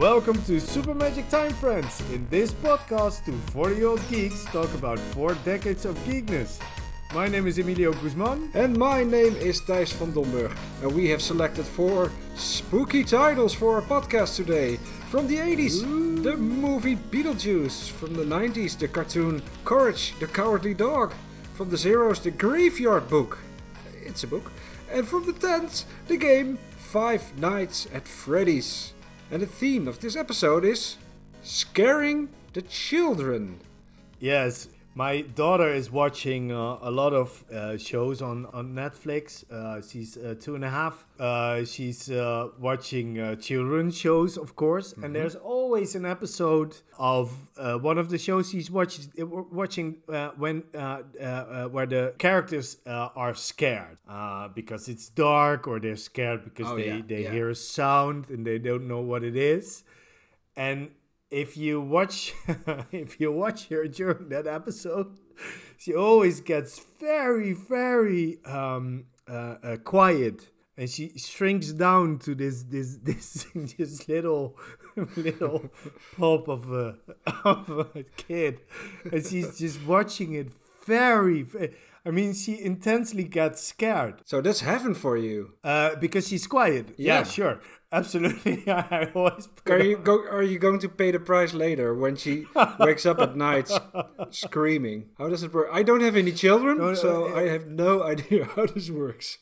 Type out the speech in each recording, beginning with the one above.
Welcome to Super Magic Time Friends. In this podcast, two 40 year old geeks talk about four decades of geekness. My name is Emilio Guzman. And my name is Thijs van Domburg. And we have selected four spooky titles for our podcast today. From the 80s, Ooh. the movie Beetlejuice. From the 90s, the cartoon Courage the Cowardly Dog. From the Zeros, the Graveyard Book. It's a book. And from the 10s, the game Five Nights at Freddy's. And the theme of this episode is Scaring the Children. Yes, my daughter is watching uh, a lot of uh, shows on, on Netflix. Uh, she's uh, two and a half. Uh, she's uh, watching uh, children's shows, of course. And there's always an episode of uh, one of the shows she's watch- watching uh, when uh, uh, uh, where the characters uh, are scared uh, because it's dark or they're scared because Oh, they, yeah, they yeah. hear a sound and they don't know what it is. And if you watch if you watch her during that episode, she always gets very very um, uh, uh, quiet, and she shrinks down to this this this this little little pop of a of a kid, and she's just watching it very. ve- I mean, she intensely gets scared So that's heaven for you. uh, because she's quiet. Yeah, Yeah. sure, absolutely. I always Are you go, Are you going to pay the price later when she wakes up at night screaming? How does it work? I don't have any children, No, so I have no idea how this works.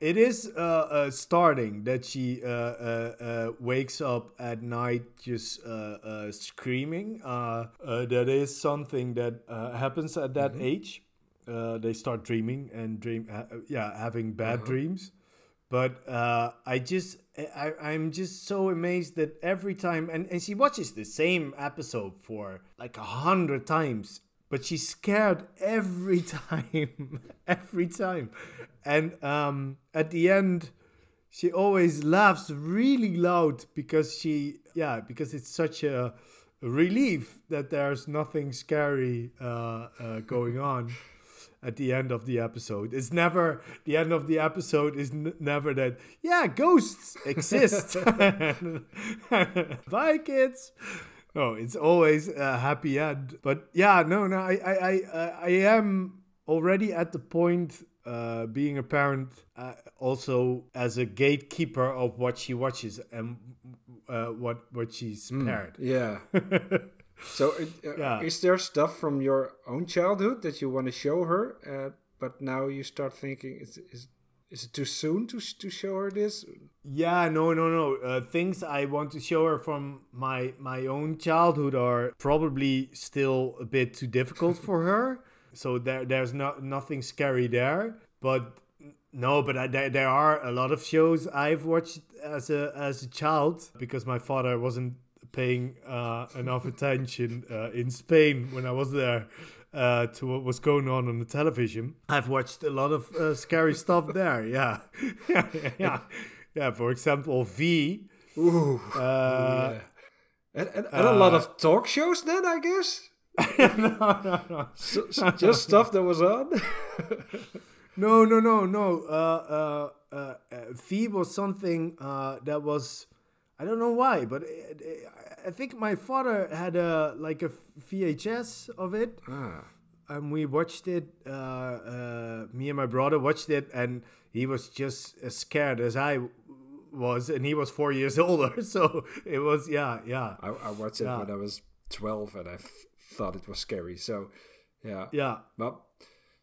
It is uh, uh, starting that she uh, uh, uh, wakes up at night just uh, uh, screaming. Uh, uh, that is something that uh, happens at that age. Uh, they start dreaming and dream, yeah, having bad dreams. But uh, I just, I, I'm just so amazed that every time, and, and she watches the same episode for like a hundred times, but she's scared every time, every time. And um, at the end, she always laughs really loud because she, yeah, because it's such a relief that there's nothing scary uh, uh, going on at the end of the episode. It's never the end of the episode is n- never that. Yeah, ghosts exist. Bye, kids. No, it's always a happy end. But yeah, no, no, I, I, I, uh, I am already at the point. Uh, being a parent, uh, also as a gatekeeper of what she watches and uh, what what she's spared. yeah. So, it, uh, Yeah. is there stuff from your own childhood that you want to show her, uh, but now you start thinking, is is is it too soon to to show her this? Yeah, no, no, no. Uh, things I want to show her from my my own childhood are probably still a bit too difficult for her. So there, there's not nothing scary there. But no, but I, there, there are a lot of shows I've watched as a as a child because my father wasn't paying uh, enough attention uh, in Spain when I was there. Uh, to what was going on on the television, I've watched a lot of uh, scary stuff there. Yeah, yeah, yeah, yeah. For example, V. Ooh. Uh, yeah. And, and, and a lot of talk shows then, I guess. no, no, no. So, just stuff that was on. No, no, no, no. Uh, uh, uh, uh, V was something uh, that was, I don't know why, but it, it, I think my father had a like a VHS of it, ah. and we watched it. Uh, uh, me and my brother watched it, and he was just as scared as I was, and he was four years older, so it was yeah, yeah, I, I watched it when I was 12 and I f- thought it was scary. So, yeah. yeah. Well,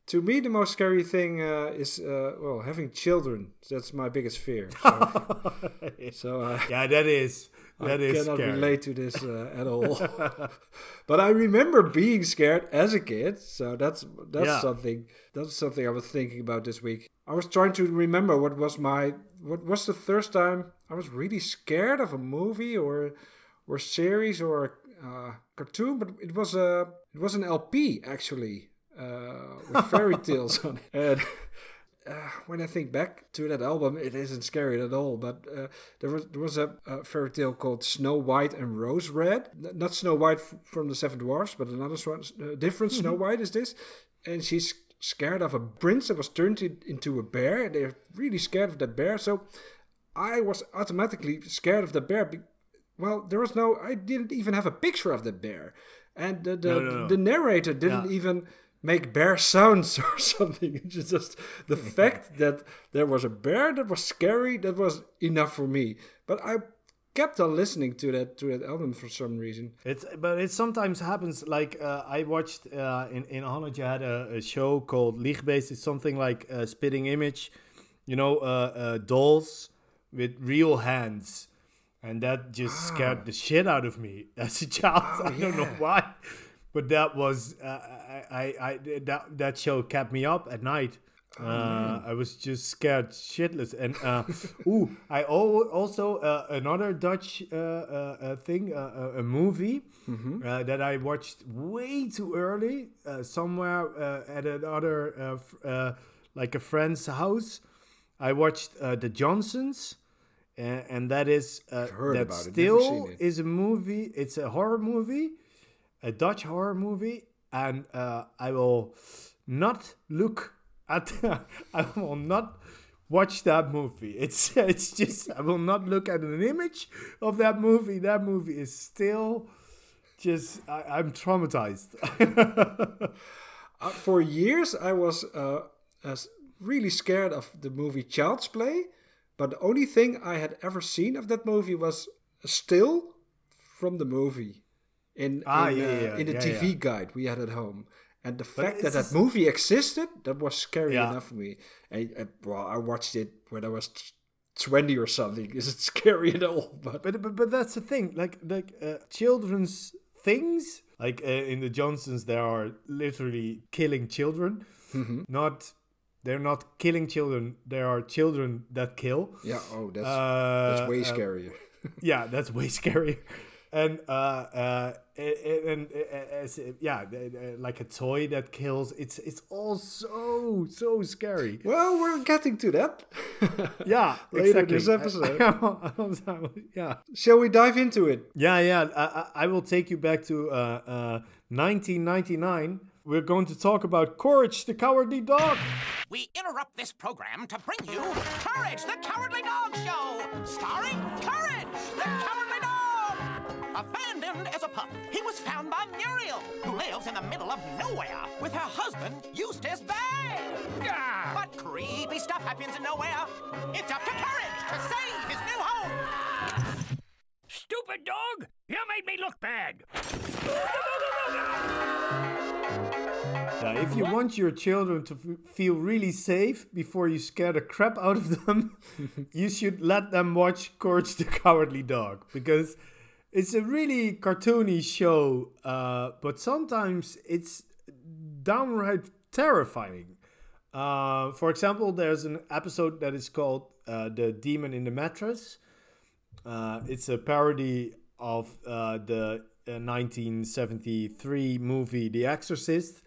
to me, the most scary thing uh, is, uh, well, having children. That's my biggest fear. So, so uh, yeah, that is I that is cannot scary. relate to this uh, at all. but I remember being scared as a kid. So that's that's Yeah. something that's something I was thinking about this week. I was trying to remember what was my what was the first time I was really scared of a movie or or series or uh, cartoon, but it was a it was an LP actually uh, with fairy tales on it. And uh, when I think back to that album, it isn't scary at all. But uh, there was there was a, a fairy tale called Snow White and Rose Red. N- Not Snow White f- from the Seven Dwarfs, but another one, uh, different Snow White is this. And she's scared of a prince that was turned in- into a bear. And they're really scared of that bear. So I was automatically scared of the bear. Be- well, there was no. I didn't even have a picture of the bear, and the the, No, no, no. the narrator didn't Yeah. even make bear sounds or something. It's just the fact that there was a bear that was scary. That was enough for me. But I kept on listening to that to that album for some reason. It's but it sometimes happens. Like uh, I watched uh, in in Holland, you had a, a show called Liegbeest. It's something like uh, Spitting Image, you know, uh, uh, dolls with real hands, and that just scared the shit out of me as a child. I don't know why, but that was uh, I, I I that that show kept me up at night. Uh, I was just scared shitless, and uh, ooh, I al- also uh, another Dutch uh, uh, thing, a movie uh, that I watched way too early, uh, somewhere uh, at another uh, f- uh, like a friend's house. I watched uh, The Johnsons, uh, and that is uh, that about it, never still is a movie. It's a horror movie, a Dutch horror movie, and uh, I will not look at. I will not watch that movie. It's it's just I will not look at an image of that movie. That movie is still just I, I'm traumatized. Uh, for years, I was uh, really scared of the movie Child's Play, but the only thing I had ever seen of that movie was still from the movie in Ah, in, yeah, uh, yeah, in the yeah, TV guide we had at home. And the fact that that movie existed, that was scary enough for me. And, uh, well, I watched it when I was 20 or something. Is it scary at all? But But but, but that's the thing. Like like uh, children's things. Like uh, in the Johnsons, there are literally killing children. Not they're not killing children. There are children that kill. yeah, oh, that's, Uh, that's way uh, scarier. yeah, that's way scarier. And uh, uh, a- a- and uh, as, yeah, uh, uh, like a toy that kills. It's it's all so so scary. well, we're getting to that. Yeah, Later exactly. this episode. yeah. Shall we dive into it? Yeah, yeah. I, I- I will take you back to uh, uh, 1999. We're going to talk about Courage the Cowardly Dog. We interrupt this program to bring you Courage, the Cowardly Dog Show, starring Courage, the Cowardly Dog. Abandoned as a pup, he was found by Muriel, who lives in the middle of nowhere with her husband, Eustace Bagge. But creepy stuff happens in nowhere. It's up to Courage to save his new home. Stupid dog! You made me look bad! Yeah, if you want your children to f- feel really safe before you scare the crap out of them, you should let them watch Courage the Cowardly Dog because it's a really cartoony show, uh, but sometimes it's downright terrifying. Uh, for example, there's an episode that is called uh, The Demon in the Mattress. Uh, it's a parody of uh, the uh, 1973 movie The Exorcist,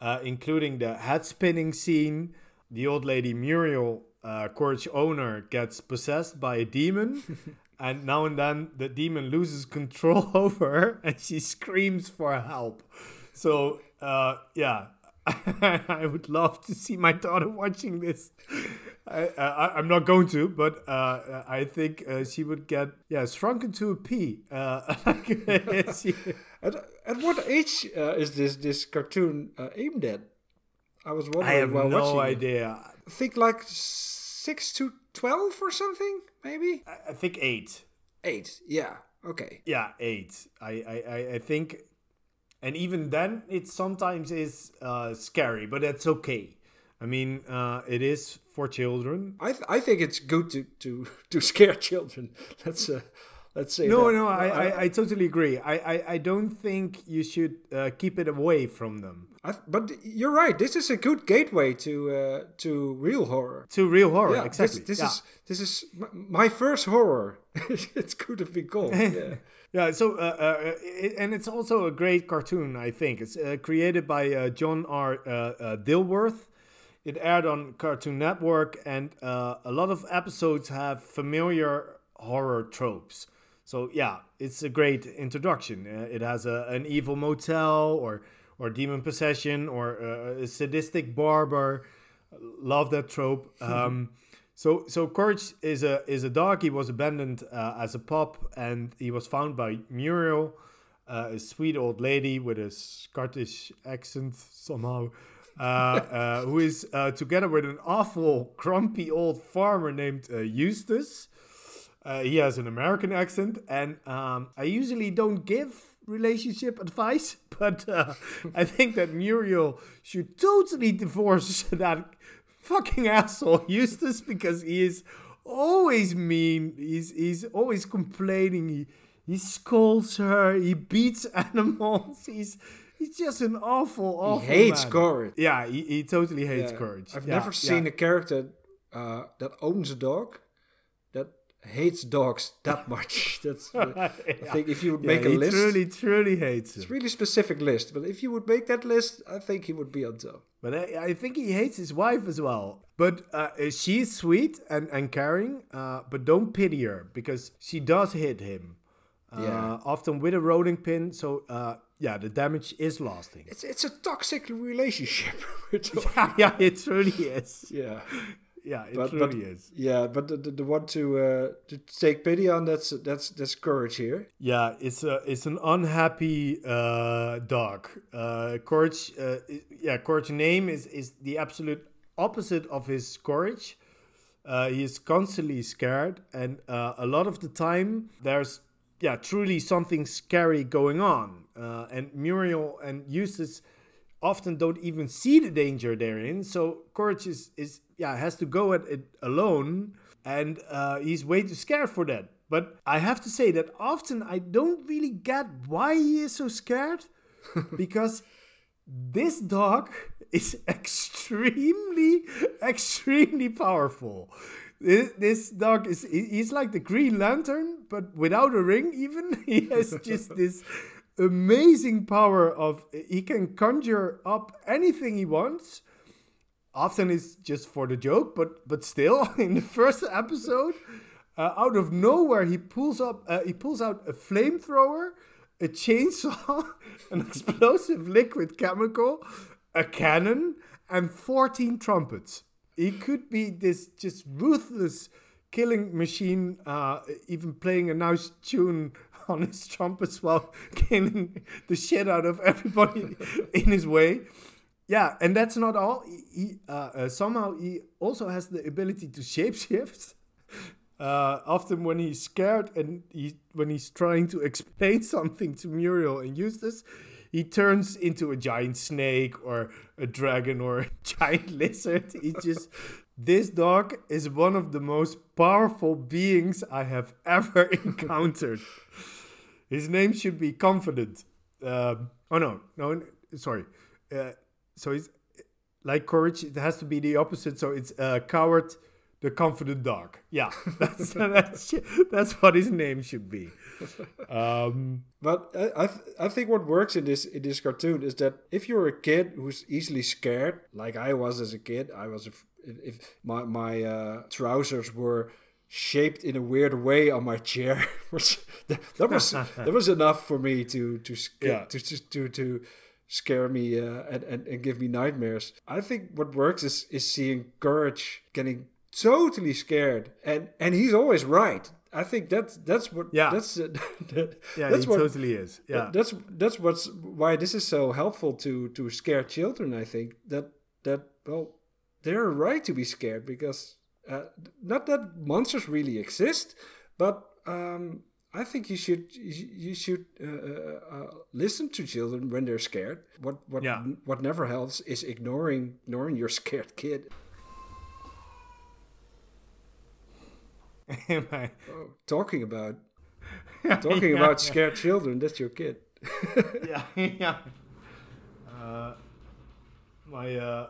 uh, including the head spinning scene. The old lady Muriel, uh, Courage owner, gets possessed by a demon. and now and then the demon loses control over her and she screams for help. So, uh, yeah, I would love to see my daughter watching this. I, I, I'm not going to, but uh, I think uh, she would get yeah shrunk into a pea. Uh, she- At, at what age uh, is this this cartoon uh, aimed at? I was wondering I have no it. idea. I think like six to twelve or something, maybe I, I think eight. eight. Yeah. Okay. Yeah, eight. I, I, I- think, and even then, it sometimes is uh, scary, but that's okay. I mean, uh, it is for children. I th- I think it's good to to to scare children. Let's uh, let's say No, that. no, I, I, I totally agree. I, I, I don't think you should uh, keep it away from them. Th- but you're right. This is a good gateway to uh, to real horror. To real horror, Yeah, exactly. This, this yeah. is this is my first horror. it could have been called. Yeah. Yeah, so uh, uh, it, and it's also a great cartoon. I think it's uh, created by uh, John R. Uh, uh, Dilworth. It aired on Cartoon Network, and uh, a lot of episodes have familiar horror tropes. So yeah, it's a great introduction. Uh, it has a, an evil motel, or or demon possession, or uh, a sadistic barber. Love that trope. Um, So so Courage is a is a dog. He was abandoned uh, as a pup, and he was found by Muriel, uh, a sweet old lady with a Scottish accent somehow, uh, uh, who is uh, together with an awful grumpy old farmer named uh, Eustace. Uh, he has an American accent, and um, I usually don't give relationship advice, but uh, I think that Muriel should totally divorce that fucking asshole Eustace because he is always mean. He's he's always complaining. He he scolds her. He beats animals. He's he's just an awful awful. he hates man. courage. Yeah, he, he totally hates Yeah. courage. I've Yeah, never seen yeah. a character uh, that owns a dog hates dogs that much. That's uh, I think if you would Yeah, make a he list, truly truly hates it's him. a really specific list. But if you would make that list, I think he would be on top. But I, I think he hates his wife as well. But uh, she's sweet and, and caring, uh, but don't pity her because she does hit him. Uh, Yeah. Often with a rolling pin. So, uh, yeah, the damage is lasting. It's it's a toxic relationship. yeah, yeah, it truly is. yeah, Yeah, it but truly but is. yeah, but the, the, the one to uh, to take pity on that's that's that's courage here. Yeah, it's a it's an unhappy uh, dog. Uh, courage, uh, yeah, courage name is is the absolute opposite of his courage. Uh, he is constantly scared, and uh, a lot of the time there's yeah truly something scary going on. Uh, and Muriel and Eustace often don't even see the danger they're in. So courage is is yeah has to go at it alone, and uh, he's way too scared for that. But I have to say that often I don't really get why he is so scared, because this dog is extremely, extremely powerful. This, this dog is he's like the Green Lantern, but without a ring. Even he has just this amazing power of he can conjure up anything he wants. Often it's just for the joke, but but still, in the first episode, uh, out of nowhere he pulls up uh, he pulls out a flamethrower, a chainsaw, an explosive liquid chemical, a cannon, and 14 trumpets. He could be this just ruthless killing machine, uh, even playing a nice tune on his trumpets well, killing the shit out of everybody in his way. Yeah, and that's not all. He, uh, uh, somehow he also has the ability to shapeshift. Uh, often when he's scared and he, when he's trying to explain something to Muriel and Eustace, he turns into a giant snake or a dragon or a giant lizard. He just this dog is one of the most powerful beings I have ever encountered. His name should be Confident. Um, oh no, no, sorry. Uh, so he's like courage. It has to be the opposite. So it's uh, coward, the confident dog. Yeah, that's that's that's what his name should be. Um, But I I, th- I think what works in this in this cartoon is that if you're a kid who's easily scared, like I was as a kid, I was if, if my my uh, trousers were shaped in a weird way on my chair, that, was that was enough for me to to sca- Yeah. to, to to scare me uh, and, and and give me nightmares. I think what works is is seeing courage getting totally scared, and and he's always right. I think that's that's what Yeah. that's uh, that, yeah, that's he what totally is. Yeah, that's that's what's why this is so helpful to to scare children. I think that that well they're right to be scared because uh, not that monsters really exist, but um, I think you should you should uh, uh, uh, listen to children when they're scared. What what Yeah. what never helps is ignoring ignoring your scared kid. My- Oh, talking about talking about scared children. That's your kid. yeah, yeah. Uh, my uh,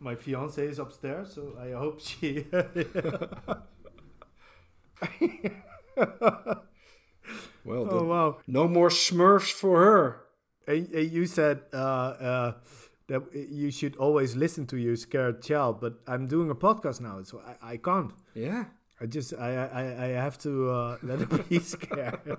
my fiance is upstairs, so I hope she. Well, oh wow! no more Smurfs for her. And, and you said uh, uh, that you should always listen to your scared child, but I'm doing a podcast now, so I, I can't. Yeah. I just I I, I have to uh, let her be scared.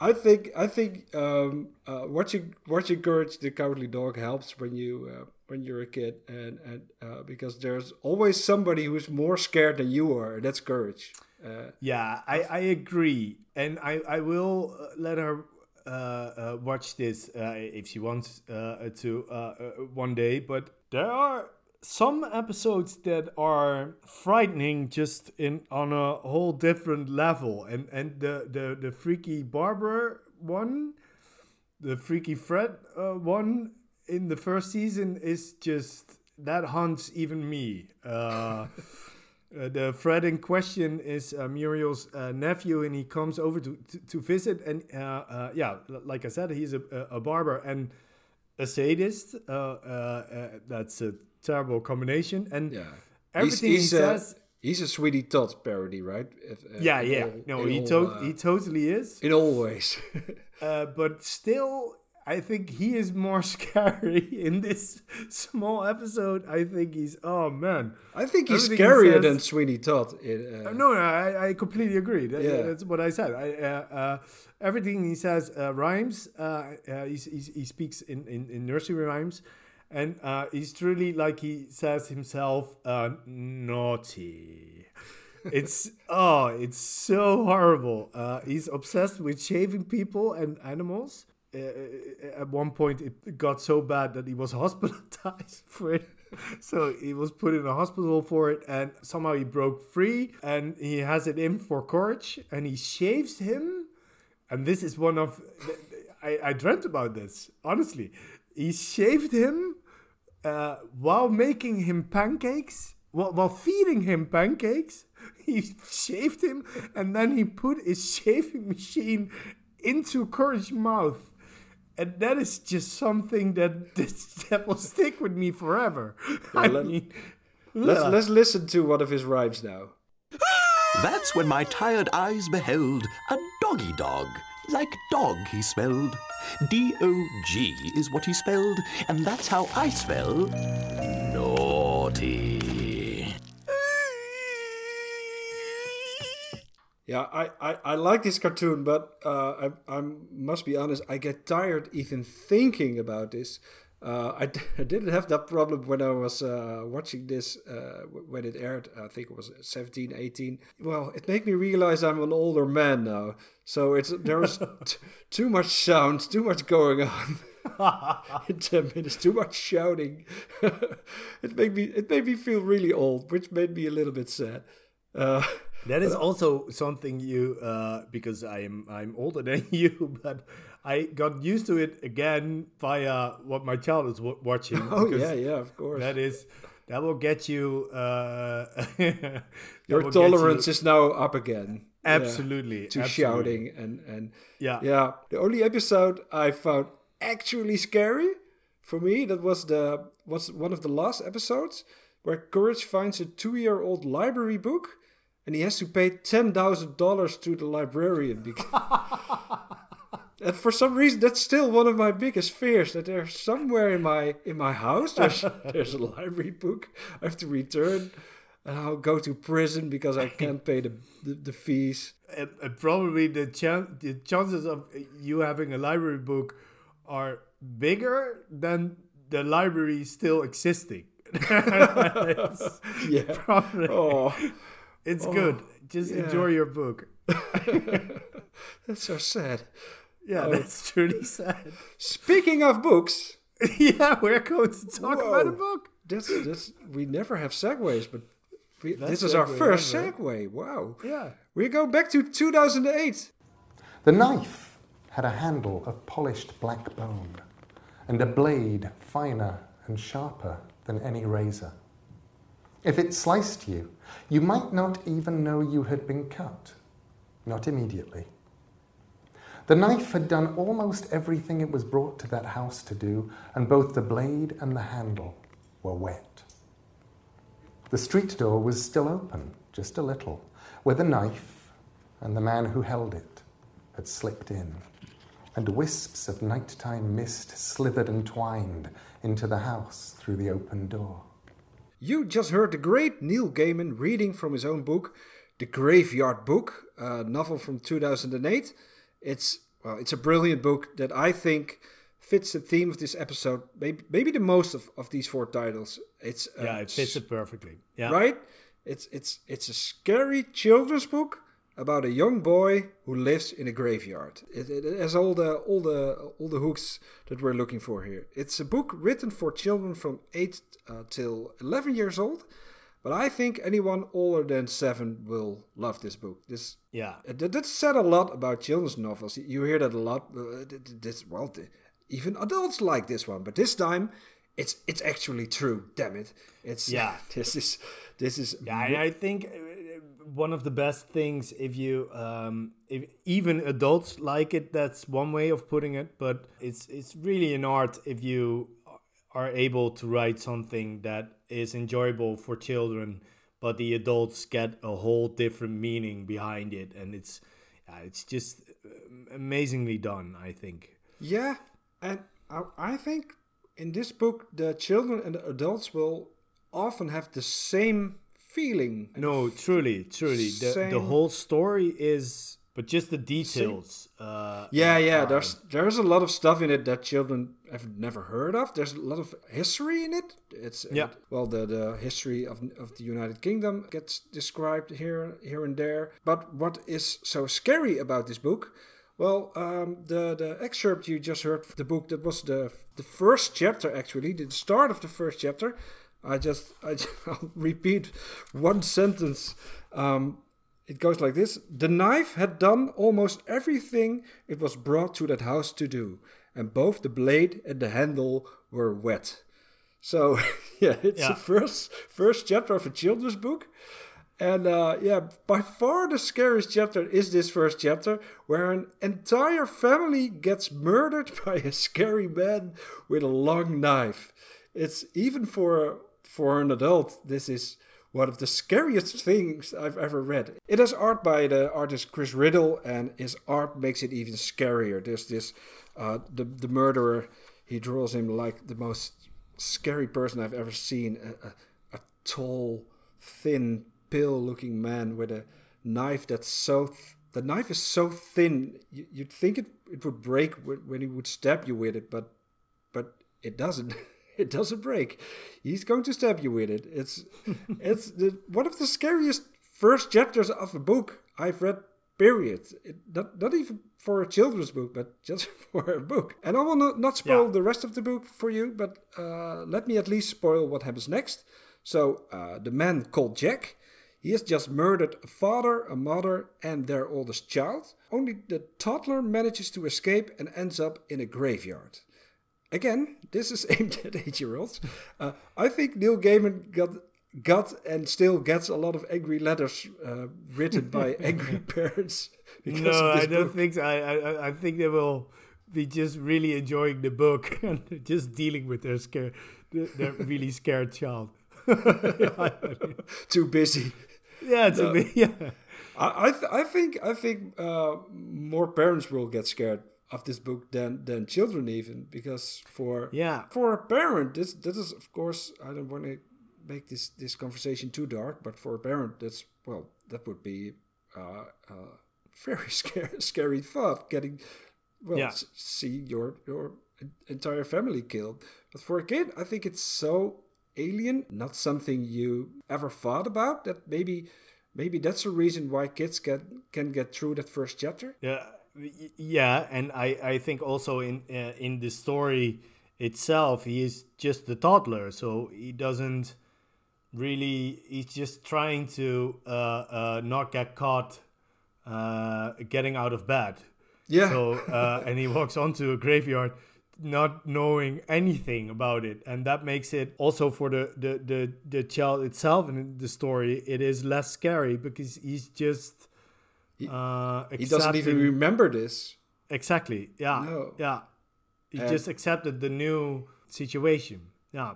I think I think um, uh, watching watching Courage the Cowardly Dog helps when you uh, when you're a kid, and and uh, because there's always somebody who's more scared than you are. That's courage. Uh, Yeah, I, I agree, and I I will uh, let her uh, uh, watch this uh, if she wants to one day. But there are some episodes that are frightening, just in on a whole different level, and and the the the freaky Barbara one, the freaky Fred uh, one in the first season is just that haunts even me. Uh, uh, the Fred in question is uh, Muriel's uh, nephew, and he comes over to, to, to visit. And uh, uh, yeah, like I said, he's a, a, a barber and a sadist. Uh, uh, uh, that's a terrible combination. And yeah, everything he's, he he's, uh, says. he's a Sweeney Todd parody, right? If, yeah, yeah. all- no, he, all, to- he totally is. in all ways. Uh, but still, I think he is more scary in this small episode. I think he's, oh man. I think he's Everything he scarier says- than Sweeney Todd. In, uh, No, no, I, I completely agree. That- Yeah. That's what I said. I, uh, uh, everything he says uh, rhymes. Uh, uh, he's, he's, he speaks in, in, in nursery rhymes. And uh, he's truly, like he says himself, uh, naughty. It's, oh, it's so horrible. Uh, he's obsessed with shaving people and animals. Uh, at one point, it got so bad that he was hospitalized for it. So he was put in a hospital for it, and somehow he broke free, and he has it in for courage, and he shaves him. And this is one of I, I dreamt about this honestly. He shaved him uh, while making him pancakes, while, while feeding him pancakes. He shaved him, and then he put his shaving machine into Courage's mouth. And that is just something that that will stick with me forever. I let- mean, let's ugh. let's listen to one of his rhymes now. That's when my tired eyes beheld a doggy dog. Like dog he spelled. D O G is what he spelled, and that's how I spell Yeah, I, I, I like this cartoon, but uh, I, I must be honest, I get tired even thinking about this. Uh, I, d- I didn't have that problem when I was uh, watching this uh, w- when it aired. I think it was 17, 18. Well, it made me realize I'm an older man now. So it's there was t- too much sound, too much going on. in 10 minutes, too much shouting. it made me it made me feel really old, which made me a little bit sad. That is also something you, uh, because I am I'm older than you, but I got used to it again via what my child is w- watching. oh yeah, yeah, of course. That is that will get you. Uh, Your get you- tolerance is now up again. Yeah, absolutely to absolutely. shouting and and Yeah, yeah. The only episode I found actually scary for me that was the was one of the last episodes where Courage finds a two-year-old library book and he has to pay ten thousand dollars to the librarian because. And for some reason, that's still one of my biggest fears. That there's somewhere in my in my house there's there's a library book I have to return, and I'll go to prison because I can't pay the the, the fees. and, and probably the chan- the chances of you having a library book are bigger than the library still existing. Yeah. probably- Oh, it's oh, good. Just yeah. enjoy your book. that's so sad. Yeah, oh. that's truly sad. Speaking of books, yeah, we're going to talk about a book. that's that's we never have segues, but we, this is our first ever. segue. Wow. Yeah. We go back to 2008. The knife had a handle of polished black bone and a blade finer and sharper than any razor. If it sliced you, you might not even know you had been cut. Not immediately. The knife had done almost everything it was brought to that house to do, and both the blade and the handle were wet. The street door was still open, just a little, where the knife and the man who held it had slipped in, and wisps of nighttime mist slithered and twined into the house through the open door. You just heard the great Neil Gaiman reading from his own book, The Graveyard Book, a novel from 2008. It's well, it's a brilliant book that I think fits the theme of this episode. Maybe maybe the most of, of these four titles. It's uh, yeah, it fits it perfectly. Yeah, right. It's it's it's a scary children's book about a young boy who lives in a graveyard. It, it, has all the all the all the hooks that we're looking for here. It's a book written for children from eight uh, till eleven years old. But I think anyone older than seven will love this book. This yeah, uh, that, that said a lot about children's novels. You hear that a lot. Uh, this well, even adults like this one, but this time it's it's actually true. Damn it! It's yeah. This is this is yeah. And I think uh, one of the best things if you um, if even adults like it, that's one way of putting it. But it's it's really an art if you are able to write something that is enjoyable for children, but the adults get a whole different meaning behind it, and it's it's just uh, amazingly done. I think. Yeah, and I, I think in this book, the children and the adults will often have the same feeling. No, truly, truly, the the whole story is, but just the details. Uh, yeah, yeah. Are, there's there's a lot of stuff in it that children have never heard of. There's a lot of history in it. It's yeah. It, well, the the history of of the United Kingdom gets described here here and there. But what is so scary about this book? Well, um, the the excerpt you just heard the book that was the the first chapter actually, the start of the first chapter. I just I just, I'll repeat one sentence. Um, it goes like this: The knife had done almost everything it was brought to that house to do, and both the blade and the handle were wet. So yeah, it's yeah. the first first chapter of a children's book. And uh, yeah, by far the scariest chapter is this first chapter, where an entire family gets murdered by a scary man with a long knife. It's even for for an adult, this is one of the scariest things I've ever read. It has art by the artist Chris Riddell, and his art makes it even scarier. There's this uh, the the murderer. He draws him like the most scary person I've ever seen. A, a, a tall, thin pale looking man with a knife that's so th- the knife is so thin you, would think it, it would break when he would stab you with it but but it doesn't it doesn't break he's going to stab you with it it's it's the, one of the scariest first chapters of a book i've read period it, not, not even for a children's book but just for a book and i will not, not spoil yeah. the rest of the book for you but uh, let me at least spoil what happens next so uh, the man called jack he has just murdered a father, a mother, and their oldest child. Only the toddler manages to escape and ends up in a graveyard. Again, this is aimed at eight year olds. Uh, I think Neil Gaiman got got and still gets a lot of angry letters uh, written by angry parents. No, I don't book. think so. I, I I think they will be just really enjoying the book and just dealing with their scare their really scared child. Too busy yeah, to no. me, yeah. I I, th- I think I think uh, more parents will get scared of this book than than children even because for yeah for a parent this this is of course I don't want to make this this conversation too dark but for a parent that's well that would be uh, uh very scary scary thought getting well yeah. see your your entire family killed but for a kid I think it's so alien, not something you ever thought about. That maybe maybe that's a reason why kids get can get through that first chapter. Yeah, yeah, and I I think also in uh, in the story itself, he is just a toddler, so he doesn't really. He's just trying to uh, uh, not get caught uh, getting out of bed. Yeah. So uh, and he walks onto a graveyard not knowing anything about it and that makes it also for the the the, the child itself in the story it is less scary because he's just uh he doesn't even remember this. Exactly yeah no. yeah. He and just accepted the new situation yeah.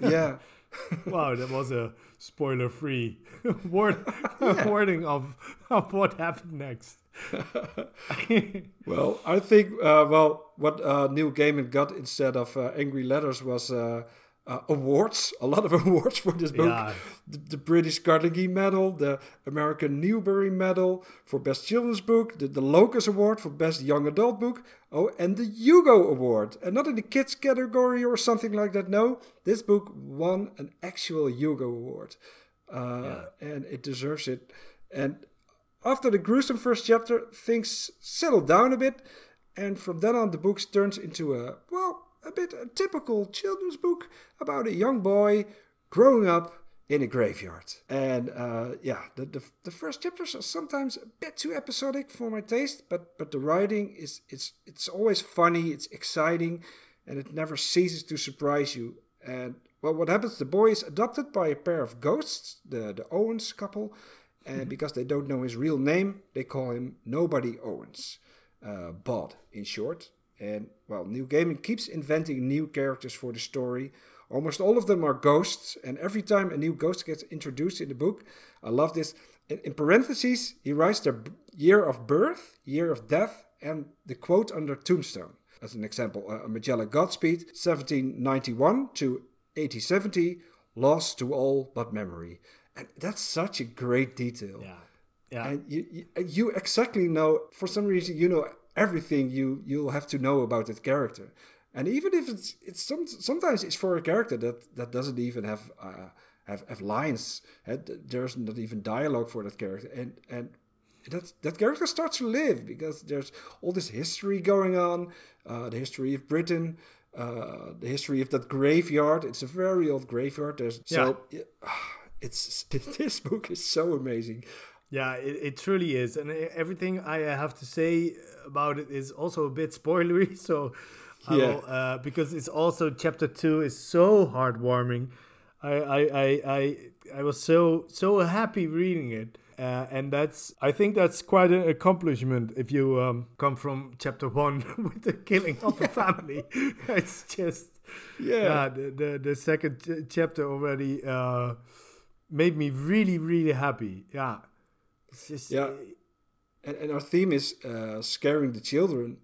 Yeah. Wow that was a spoiler free word wording of of what happened next. Well, I think uh, well what uh, Neil Gaiman got instead of uh, angry letters was uh, awards, a lot of awards for this book. Yeah. The, the British Carnegie Medal, the American Newbery Medal for Best Children's Book, the, the Locus Award for Best Young Adult Book, oh, and the Hugo Award. And not in the kids category or something like that. No, this book won an actual Hugo Award. Uh, And it deserves it. And after the gruesome first chapter, things settle down a bit, and from then on, the book turns into a well, a bit a typical children's book about a young boy growing up in a graveyard. And uh, yeah, the, the the first chapters are sometimes a bit too episodic for my taste, but but the writing is it's it's always funny, it's exciting, and it never ceases to surprise you. And well, what happens? The boy is adopted by a pair of ghosts, the the Owens couple, and because they don't know his real name, they call him Nobody Owens, uh, Bod in short. And well, Neil Gaiman keeps inventing new characters for the story. Almost all of them are ghosts, and every time a new ghost gets introduced in the book, I love this. In, in parentheses, he writes their year of birth, year of death, and the quote under tombstone. As an example, uh, Magellan Godspeed, 1791 to 1870, lost to all but memory. And that's such a great detail. Yeah. Yeah. And you, you, you exactly know, for some reason, you know everything you, you'll have to know about that character. And even if it's, it's some, sometimes it's for a character that, that doesn't even have, uh, have, have lines. And there's not even dialogue for that character. And, and that, that character starts to live because there's all this history going on, uh, the history of Britain, uh, the history of that graveyard. It's a very old graveyard. There's so yeah, it's this book is so amazing. Yeah, it, it truly is, and e- everything I have to say about it is also a bit spoilery. So, Yeah. will, uh, because it's also chapter two is so heartwarming. I I I I, I was so so happy reading it. Uh, and that's, I think that's quite an accomplishment if you um, come from chapter one with the killing of a family. it's just, yeah, the, the, the second ch- chapter already uh, made me really, really happy. Yeah. It's just, Yeah. And, and our theme is uh, scaring the children,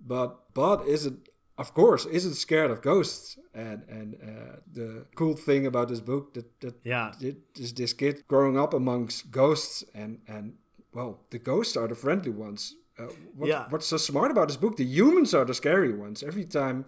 but Bud isn't, of course, isn't scared of ghosts. And and uh, the cool thing about this book that that Yeah. is this kid growing up amongst ghosts, and and well, the ghosts are the friendly ones. Uh, what, Yeah. What's so smart about this book? The humans are the scary ones. Every time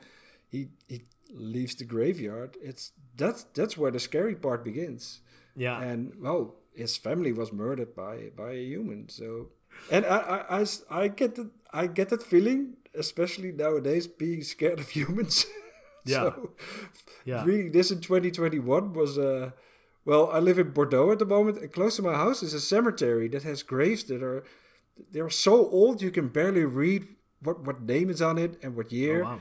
he he leaves the graveyard, it's that's that's where the scary part begins yeah. and well his family was murdered by by a human so and i i, I I get that i get that feeling especially nowadays being scared of humans Yeah. so Yeah. reading this in 2021 was uh well i live in bordeaux at the moment and close to my house is a cemetery that has graves that are they're so old you can barely read what what name is on it and what year Oh, wow.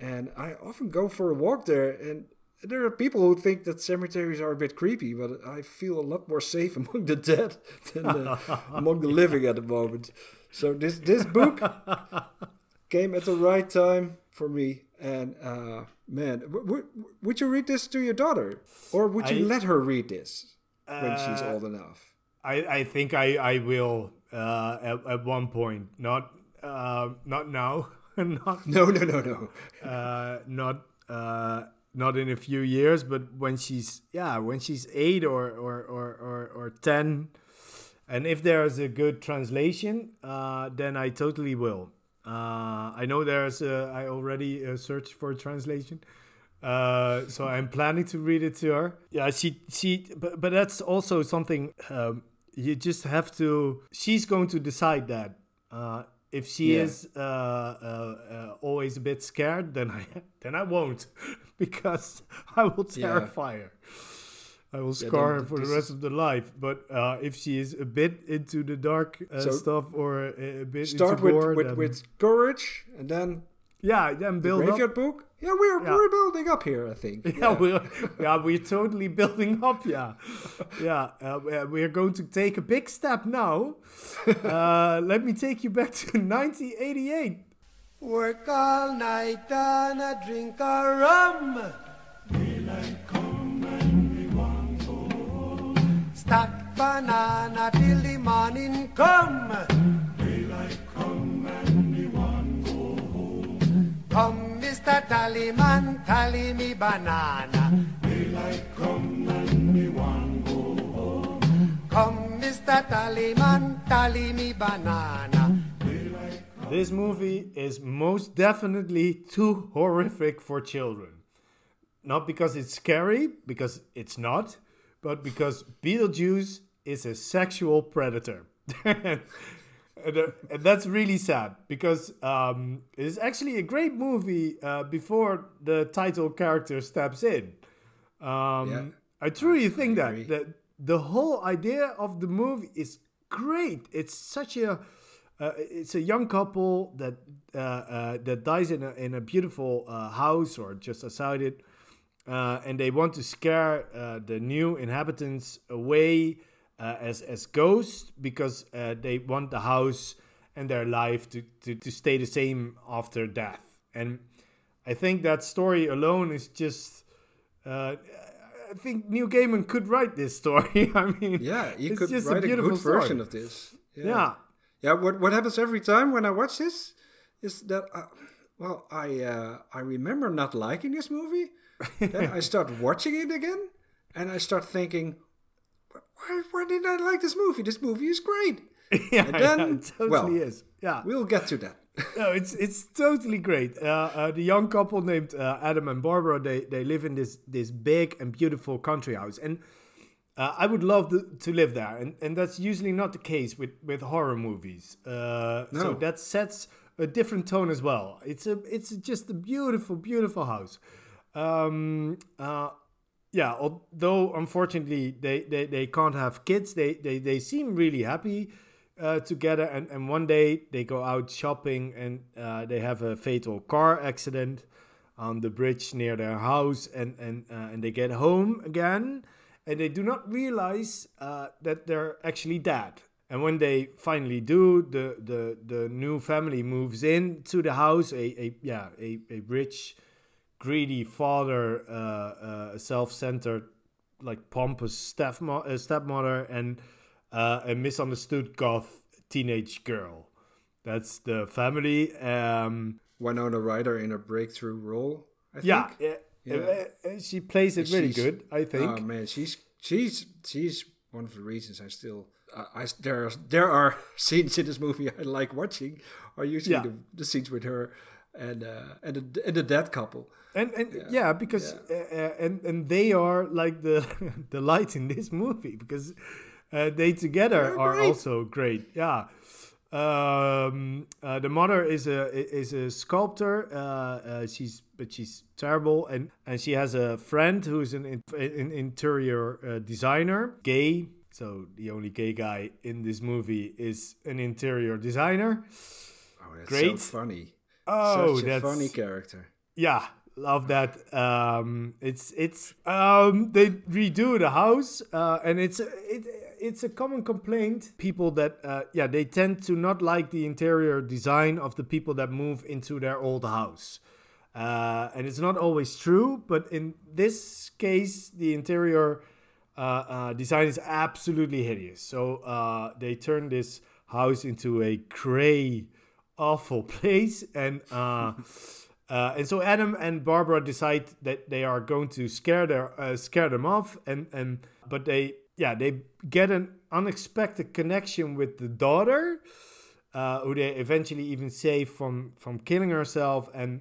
and I often go for a walk there, and there are people who think that cemeteries are a bit creepy, but I feel a lot more safe among the dead than uh, among the living at the moment. So this this book came at the right time for me, and uh, man, w- w- would you read this to your daughter, or would you I- let her read this when she's Uh, old enough? I, I think I, I will uh, at, at one point. Not uh, not now. not No, no, no, no. uh, not uh, not in a few years, but when she's yeah, when she's eight or or or or, or ten, and if there's a good translation, uh, then I totally will. Uh, I know there's a, I already uh, searched for a translation. Uh, so I'm planning to read it to her. Yeah, she she, but, but that's also something um, you just have to. She's going to decide that. Uh, if she Yeah. is uh, uh, uh, always a bit scared, then I then I won't, because I will Yeah. terrify her. I will Yeah, scar then her for the rest of the life. But uh, if she is a bit into the dark uh, So stuff or a, a bit Start into with gore, with, with courage, and then yeah, then the build up. book. Yeah, we're Yeah. we're building up here. I think. Yeah, we're yeah we're totally building up. Yeah, yeah. Uh, we- we're going to take a big step now. Uh, let me take you back to 1988. Work all night and a drink a rum. Daylight come and we want go home. Stack banana till the morning come. Come, Mr. Mr. Tallyman, tally me banana. Come, Mr. Tallyman, tally me banana. This movie is most definitely too horrific for children. Not because it's scary, because it's not, but because Beetlejuice is a sexual predator. and, uh, and that's really sad because um, it's actually a great movie uh, before the title character steps in. Um, Yeah. I truly think that, that the whole idea of the movie is great. It's such a uh, it's a young couple that uh, uh, that dies in a in a beautiful uh, house or just outside it, uh, and they want to scare uh, the new inhabitants away uh, as as ghosts because uh, they want the house and their life to, to, to stay the same after death. And I think that story alone is just. Uh, I think Neil Gaiman could write this story. I mean, Yeah, you it's could just write a, beautiful good story. version of this. Yeah. Yeah, what what happens every time when I watch this is that I, well, I uh, I remember not liking this movie. then I start watching it again, and I start thinking, why why didn't I like this movie? This movie is great. yeah, then- yeah, it totally well, is. Yeah, We'll get to that. no, it's it's totally great. Uh, uh, the young couple named uh, Adam and Barbara they they live in this this big and beautiful country house, and uh, I would love to, to live there, and and that's usually not the case with with horror movies. Uh, So No. that sets a different tone as well. It's a it's just a beautiful beautiful house. Um, uh, yeah, although unfortunately they, they, they can't have kids, they, they, they seem really happy uh, together. And, and one day they go out shopping and uh, they have a fatal car accident on the bridge near their house. And, and, uh, and they get home again and they do not realize uh, that they're actually dead. And when they finally do, the, the, the new family moves in to the house. A, a yeah a, a rich, greedy father, uh, uh, self-centered, like pompous stepmo- uh, stepmother, and uh, a misunderstood goth teenage girl. That's the family. Um, Winona Ryder in a breakthrough role. I yeah, think. Yeah. uh, uh, she plays it really She's- good. I think. Oh man, she's she's she's one of the reasons I still I, I there are, there are scenes in this movie I like watching are usually Yeah. the, the scenes with her and uh, and the, and the dead couple. and and yeah, because Uh, uh, and and they are like the the light in this movie because uh, they together They're are great. also great. Yeah. Um, uh, the mother is a is a sculptor. Uh, uh, she's but she's terrible, and and she has a friend who's an, in, an interior uh, designer, gay. So the only gay guy in this movie is an interior designer. Oh, that's Great. so funny. Oh, Such a that's funny character. yeah love that um it's it's um they redo the house uh and it's it, it's a common complaint people that uh yeah they tend to not like the interior design of the people that move into their old house uh and it's not always true but in this case the interior uh, uh design is absolutely hideous so uh they turn this house into a gray awful place. And uh uh, and so Adam and Barbara decide that they are going to scare their uh, scare them off, and and but they yeah they get an unexpected connection with the daughter, uh, who they eventually even save from from killing herself, and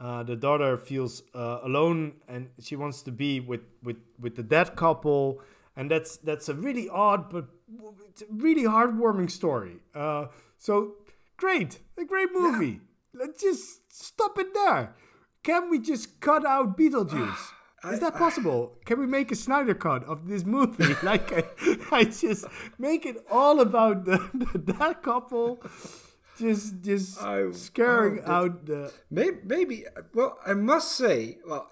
uh, the daughter feels uh, alone and she wants to be with with with the dead couple, and that's that's a really odd but really heartwarming story. Uh, so great, a great movie. Let's just stop it there. Can we just cut out Beetlejuice? Is that possible? Can we make a Snyder cut of this movie? like, I, I just make it all about the, the that couple, just just I- scaring oh, that- out the. Maybe, maybe. Well, I must say, well,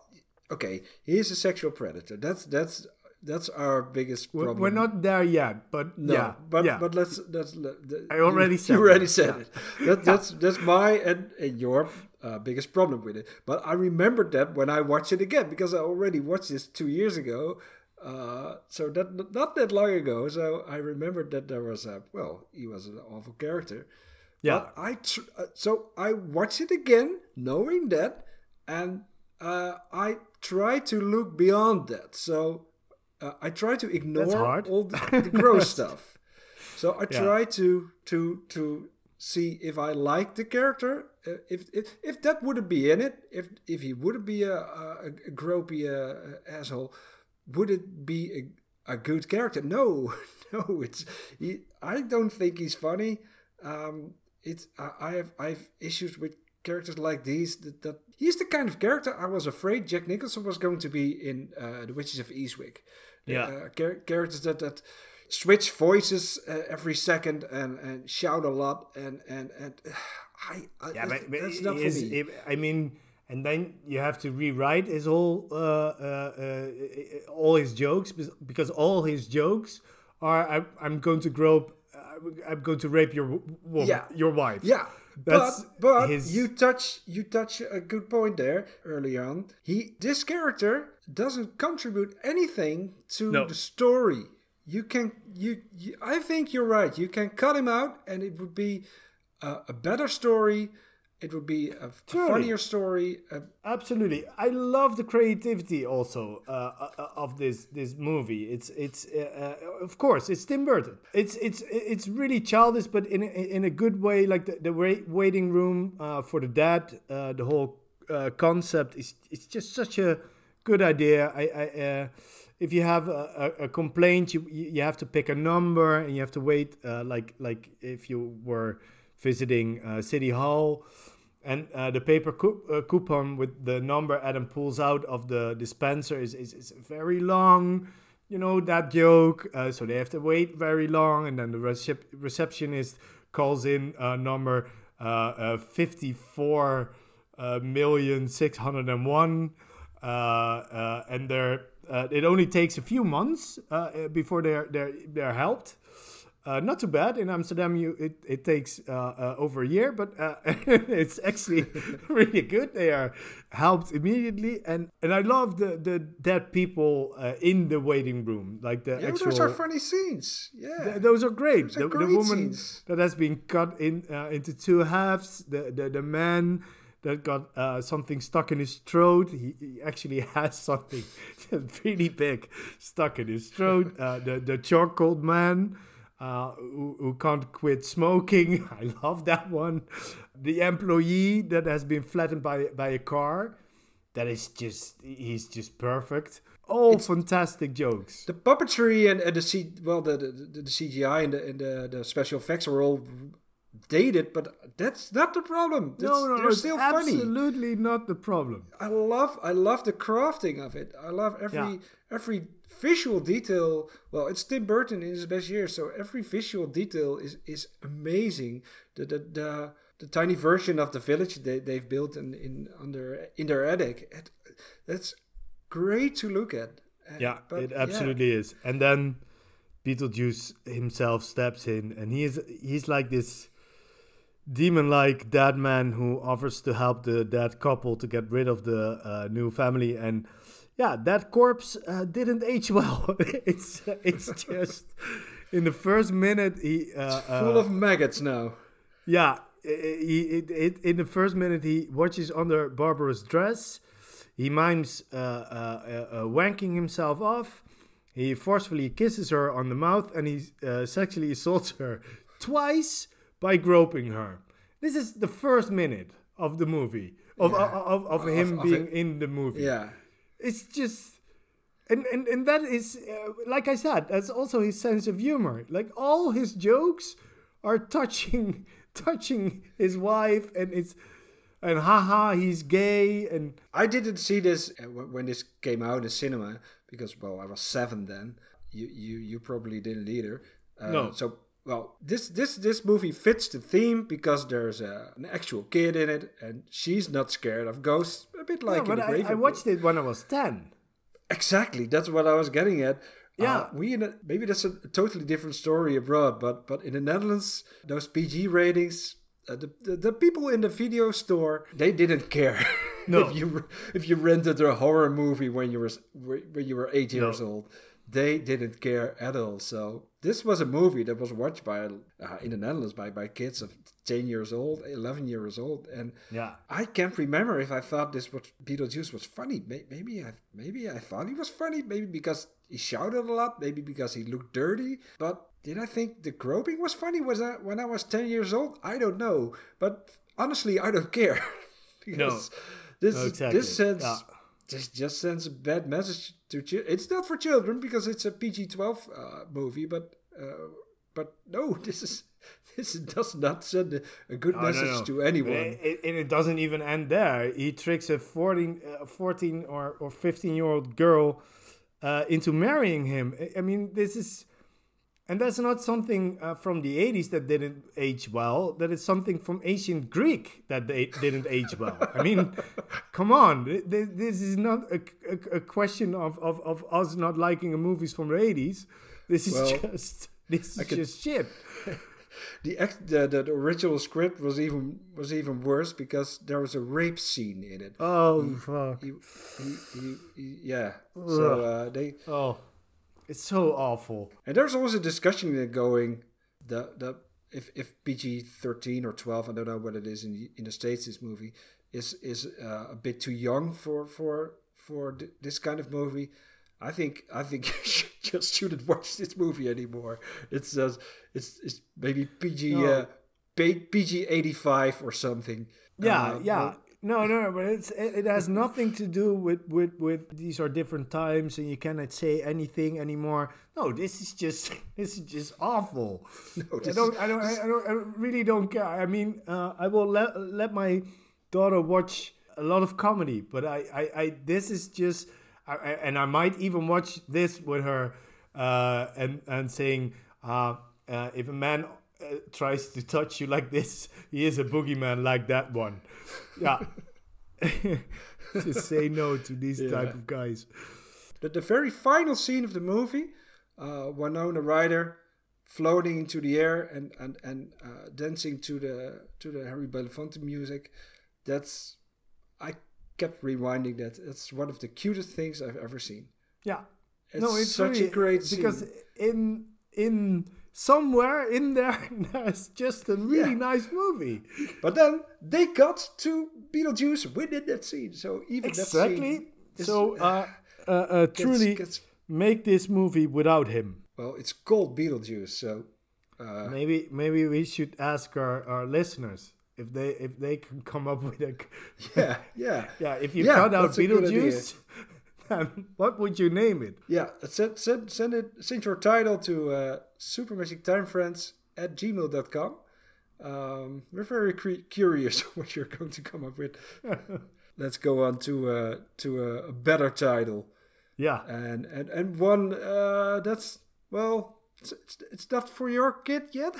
okay, he is a sexual predator. That's that's that's our biggest problem. we're not there yet, but No, yeah, but yeah. but let's let's. I already you, said you already that, said yeah. it. That, that's that's my and, and your uh, biggest problem with it. But I remembered that when I watched it again because I already watched this two years ago. Uh, so that not that long ago. So I remembered that there was a well, he was an awful character. Yeah. But I tr- uh, so I watched it again, knowing that and uh, I try to look beyond that. So uh, I try to ignore all the, the gross stuff. So I Yeah. try to to to see if I like the character. Uh, if, if if that wouldn't be in it, if if he wouldn't be a a, a gropey uh, asshole, would it be a, a good character? No, no. It's he, I don't think he's funny. Um, it's I, I have I have issues with characters like these. That, that he's the kind of character I was afraid Jack Nicholson was going to be in uh, the Witches of Eastwick. Yeah. uh, char- characters that that switch voices uh, every second and and shout a lot and and and I, I Yeah, but, but that's not for me. if- I mean, and then you have to rewrite his whole, uh, uh, uh, all his jokes because all his jokes are, I'm, I'm going to grope, I'm- I'm going to rape your, w- woman, Yeah. your wife. Yeah. That's but but his- you touch you touch a good point there early on. He this character doesn't contribute anything to No. the story. You can you, you I think you're right. You can cut him out and it would be a, a better story. It would be a, a funnier story. A, Absolutely, I love the creativity also uh, uh, of this this movie. It's it's uh, uh, of course it's Tim Burton. It's it's it's really childish, but in a, in a good way. Like the the waiting room uh, for the dad, uh, the whole uh, concept is it's just such a good idea. I, I uh, if you have a, a, a complaint, you you have to pick a number and you have to wait uh, like like if you were visiting uh, City Hall and uh, the paper coup- uh, coupon with the number Adam pulls out of the dispenser is, is, is very long. You know that joke, uh, so they have to wait very long, and then the recep- receptionist calls in number uh, uh, fifty-four uh, million six hundred and one, and they're uh, it only takes a few months uh, before they're they're they're helped. Uh, not too bad in Amsterdam. You it, it takes uh, uh, over a year, but uh, it's actually really good. They are helped immediately, and and I love the the dead people uh, in the waiting room, like the yeah, actual. those are funny scenes. Yeah. Th- those are great. Those are the, great the woman scenes. that has been cut in uh, into two halves. The the, the man that got uh, something stuck in his throat. He, he actually has something really big stuck in his throat. Uh, the the charcoal man. Uh, who, who can't quit smoking. I love that one. The employee that has been flattened by by a car. That is just he's just perfect. All fantastic jokes. the puppetry and, and the C well the, the the CGI and the and the, the special effects are all dated, but that's not the problem. No, no, they're it's still funny. absolutely not the problem. I love I love the crafting of it. I love every Yeah. every visual detail. Well, it's Tim Burton in his best years, so every visual detail is is amazing. The the the, the tiny version of the village they they've built in in under in their attic. It, that's great to look at. Yeah, but it yeah. absolutely is. And then Beetlejuice himself steps in, and he is he's like this demon-like dead man who offers to help the dead couple to get rid of the uh, new family. And yeah, that corpse uh, didn't age well. it's it's just in the first minute he uh, full uh, of maggots now. yeah, he, it, it, in the first minute he watches under Barbara's dress. He mimes uh, uh, uh, uh, wanking himself off. He forcefully kisses her on the mouth and he uh, sexually assaults her twice by groping her. This is the first minute of the movie of of, of, of him of being in the movie. Yeah. It's just. And, and, and that is, uh, like I said, that's also his sense of humor. Like all his jokes are touching, touching his wife, and it's, and haha, he's gay, and I didn't see this uh, when this came out in cinema because well I was seven then. You you you probably didn't either. Uh, No. So well this this this movie fits the theme because there's a, an actual kid in it and she's not scared of ghosts. A bit like in but the I, I watched it when I was ten. Exactly, that's what I was getting at. Yeah. Uh, we in a, maybe that's a totally different story abroad, but but in the Netherlands, those PG ratings, uh, the, the the people in the video store they didn't care No. if you if you rented a horror movie when you were when you were eight years old. they didn't care at all. So this was a movie that was watched by uh, in the Netherlands by by kids of ten years old, eleven years old, and Yeah. I can't remember if I thought this was Beetlejuice was funny. Maybe I maybe I thought he was funny. Maybe because he shouted a lot. Maybe because he looked dirty. But did I think the groping was funny? Was that when I was ten years old? I don't know. But honestly, I don't care because this No, exactly. this sends Yeah. This just sends a bad message to children. It's not for children because it's a PG twelve uh, movie. But uh, but no, this is. This does not send a, a good no, message no. to anyone. It- it- and it doesn't even end there. He tricks a 14, uh, 14 or, or 15 year old girl uh, into marrying him. I- I mean, this is. And that's not something uh, from the 80s that didn't age well. That is something from ancient Greek that they didn't age well. I mean, come on. Th- th- This is not a, a, a question of, of, of us not liking movies from the 80s. This is Well, just. This is could- just shit. the, ex- the the original script was even was even worse because there was a rape scene in it. Oh, fuck. He, he, he, he- yeah. So uh, they Oh, it's so awful. and there's always a discussion going the the if if PG thirteen or twelve I don't know what it is in the, in the states this movie is is uh, a bit too young for for for th- this kind of movie. I think I think you just shouldn't watch this movie anymore. It's just it's it's maybe PG No. uh, PG eighty five or something. Yeah, Uh, yeah. but- No, no, but it's it, it has nothing to do with with with these are different times and you cannot say anything anymore. No, this is just this is just awful. I this don't, is- I don't, I don't, I really don't care. I mean, uh, I will let let my daughter watch a lot of comedy, but I, I, I this is just, I, I, and I might even watch this with her, uh, and and saying, uh, uh, if a man uh, tries to touch you like this, he is a boogeyman like that one. Yeah. Just say no to these type of guys. The, the very final scene of the movie, uh, Winona Ryder floating into the air and and and uh, dancing to the to the Harry Belafonte music. That's I kept rewinding that. It's one of the cutest things I've ever seen. Yeah. It's such a great scene because scene. in in somewhere in there there's just a really Yeah. nice movie. But then they got to Beetlejuice within that scene. So even that Exactly. is- So uh, uh, uh, truly gets- make this movie without him. well, it's called Beetlejuice. So uh, Maybe maybe we should ask our, our listeners if they if they can come up with a yeah, yeah, yeah if you Yeah, cut out that's a good idea. Beetlejuice, then what would you name it? Yeah, send, send, send, it, send your title to uh, supermagictimefriends at gmail.com. Um, we're very cre- curious what you're going to come up with. Let's go on to uh, to a, a better title. Yeah. And, and, and one uh, that's, well, it's, it's, it's not for your kid yet.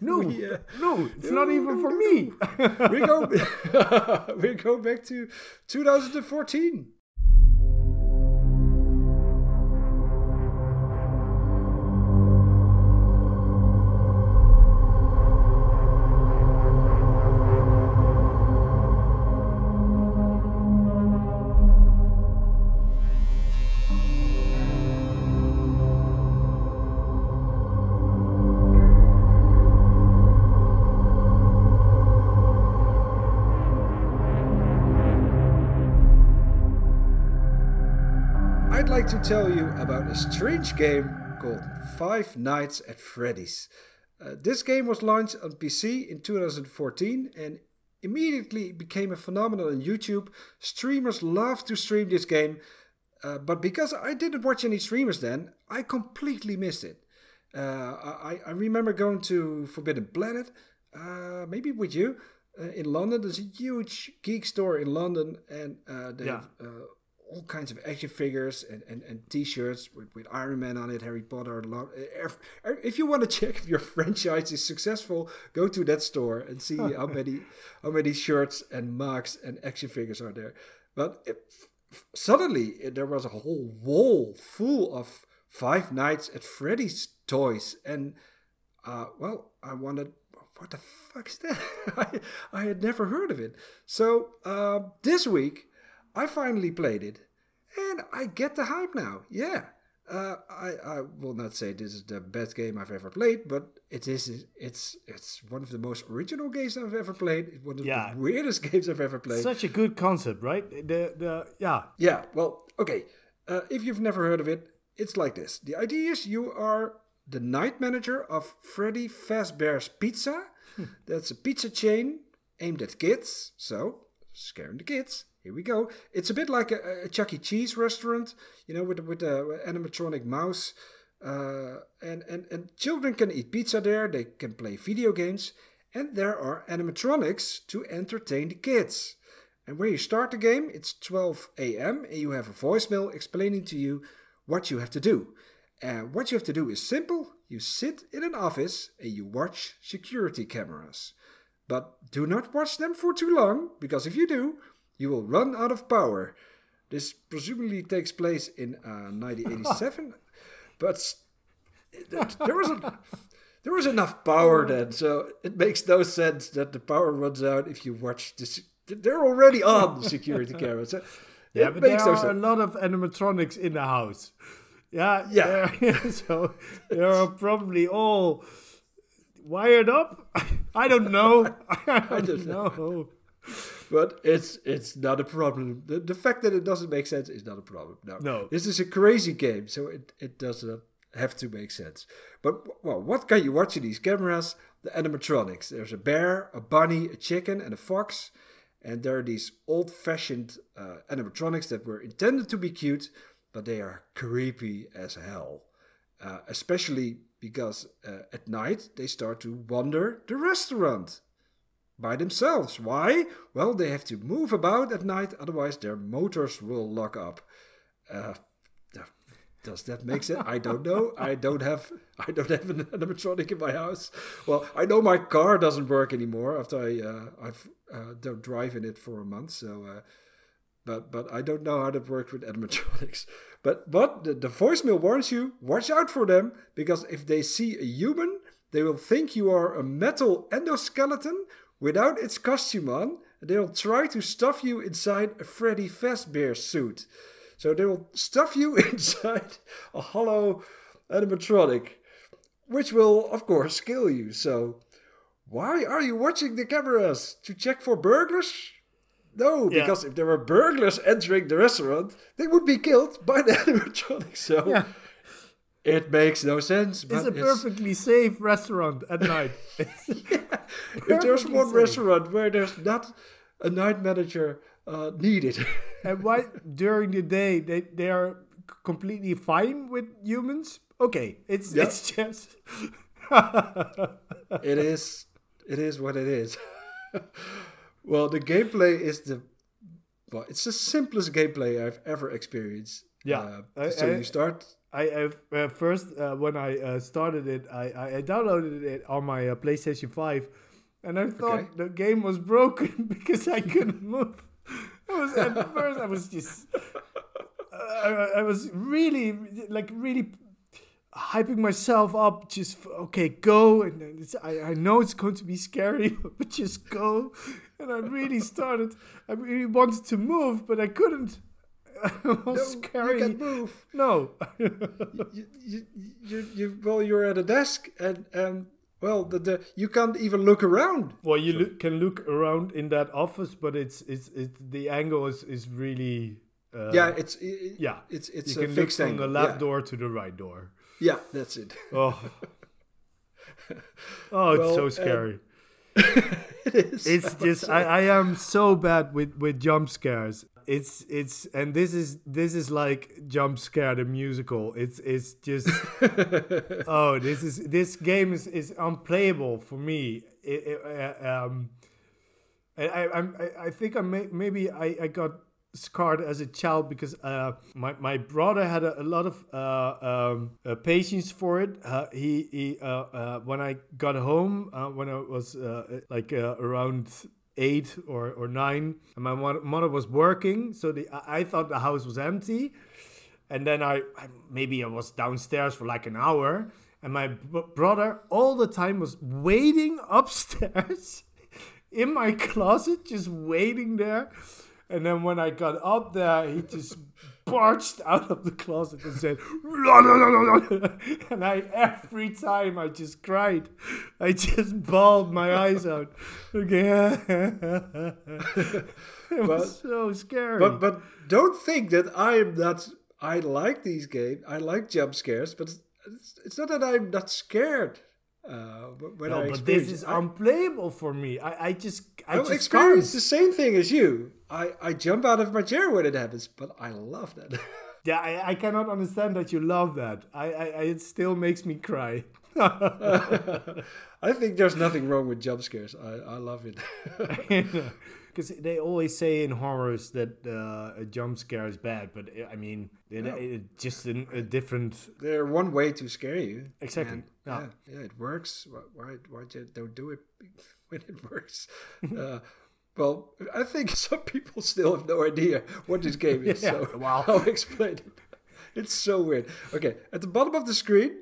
No, we, uh, no, it's not even for me. we go we go back to 2014. To tell you about a strange game called Five Nights at Freddy's. Uh, this game was launched on PC in 2014 and immediately became a phenomenon on YouTube. Streamers love to stream this game, uh, but because I didn't watch any streamers then, I completely missed it. Uh, I, I remember going to Forbidden Planet, uh, maybe with you, uh, in London. There's a huge geek store in London, and uh, they Yeah. have uh, all kinds of action figures and, and, and t-shirts with, with Iron Man on it, Harry Potter. lo- If, if you want to check if your franchise is successful, go to that store and see how many how many shirts and mugs and action figures are there. But if, suddenly there was a whole wall full of Five Nights at Freddy's toys, and uh, well, I wanted. What the fuck is that? I, I had never heard of it. So uh, this week, I finally played it, and I get the hype now. Yeah, Uh, I, I will not say this is the best game I've ever played, but it is it's it's one of the most original games I've ever played. One of Yeah. the weirdest games I've ever played. Such a good concept, right? The the yeah. Yeah, well, okay. Uh, if you've never heard of it, it's like this. The idea is you are the night manager of Freddy Fazbear's Pizza. That's a pizza chain aimed at kids, so scaring the kids. Here we go. It's a bit like a, a Chuck E. Cheese restaurant, you know, with with the animatronic mouse. Uh, and, and, and children can eat pizza there, they can play video games, and there are animatronics to entertain the kids. And when you start the game, it's 12 a.m. and you have a voicemail explaining to you what you have to do. And what you have to do is simple. You sit in an office and you watch security cameras. But do not watch them for too long, because if you do, you will run out of power. This presumably takes place in uh, 1987, but there was a, there was enough power then, so it makes no sense that the power runs out if you watch this. They're already on the security cameras. so Yeah, but there are a lot of animatronics in the house. Yeah, Yeah. they're- so they are probably all wired up. I don't know. I don't know. But it's it's not a problem. The, the fact that it doesn't make sense is not a problem. No. No. This is a crazy game, so it, it doesn't have to make sense. But well, what can you watch in these cameras? The animatronics. There's a bear, a bunny, a chicken, and a fox. And there are these old-fashioned uh, animatronics that were intended to be cute, but they are creepy as hell. Uh, especially because uh, at night they start to wander the restaurant by themselves. Why? Well, they have to move about at night, otherwise their motors will lock up. Uh, does that make sense? I don't know. I don't have I don't have an animatronic in my house. Well, I know my car doesn't work anymore after I uh, I've uh, don't drive in it for a month. So, uh, but but I don't know how that works with animatronics. But but the, the voicemail warns you: watch out for them because if they see a human, they will think you are a metal endoskeleton without its costume on. They will try to stuff you inside a Freddy Fazbear suit. So they will stuff you inside a hollow animatronic, which will of course kill you. So why are you watching the cameras to check for burglars? No, Yeah. because if there were burglars entering the restaurant, they would be killed by the animatronic. So Yeah. It makes no sense. It's a perfectly safe restaurant at night. if there's one safe. restaurant where there's not a night manager uh, needed, and why during the day they, they are completely fine with humans? Okay, it's Yeah. it's just it is it is what it is. well, the gameplay is the well, it's the simplest gameplay I've ever experienced. Yeah. Uh, I- so I- you start. I, uh, first uh, when I uh, started it, I, I, downloaded it on my uh, PlayStation Five, and I thought Okay. the game was broken because I couldn't move. I was at first I was just uh, I, I was really like really hyping myself up. Just okay, go, and then it's, I I know it's going to be scary, but just go. And I really started. I really wanted to move, but I couldn't. It was You scary. can move. No. you, you, you, you, well, you're at a desk, and and well, the, the you can't even look around. well, you can look around in that office, but it's it's it's the angle is is really. Uh, yeah, it's i- yeah. it's it's you a can look fixed from angle. the left yeah. door to the right door. Yeah, that's it. Oh. oh, it's Well, so scary. it is. it's just I, I am so bad with with jump scares it's it's and this is this is like jump scare the musical it's it's just oh this is this game is is unplayable for me it, it, uh, um I, I I, I think I may, maybe I, I got scarred as a child because uh, my, my brother had a, a lot of uh, um, uh, patience for it. Uh, he he uh, uh, when I got home uh, when I was uh, like uh, around eight or, or nine, and my mother was working, so the I, thought the house was empty, and then I, I maybe I was downstairs for like an hour, and my b- brother all the time was waiting upstairs in my closet, just waiting there. And then when I got up there, he just barged out of the closet and said, "La, la, la, la, la." and I every time I just cried. I just bawled my eyes out. Okay. it was so scary. But but don't think that I'm not. I like these games. I like jump scares, but it's, it's not that I'm not scared. Uh, but when no, I but this is. I- unplayable for me. I, I just I I just experience can't. the same thing as you. I, I jump out of my chair when it happens, but I love that. Yeah, I, I cannot understand that you love that. I, I, I it still makes me cry. I think there's nothing wrong with jump scares. I, I love it. Because they always say in horrors that uh, a jump scare is bad, but uh, I mean, it, it just a, a different. They're one way to scare you. Exactly. And, Yeah. yeah. yeah, it works. Why, why, why don't do it when it works? uh, well, I think some people still have no idea what this game is. Yeah, So wow. I'll explain it. It's so weird. Okay, at the bottom of the screen,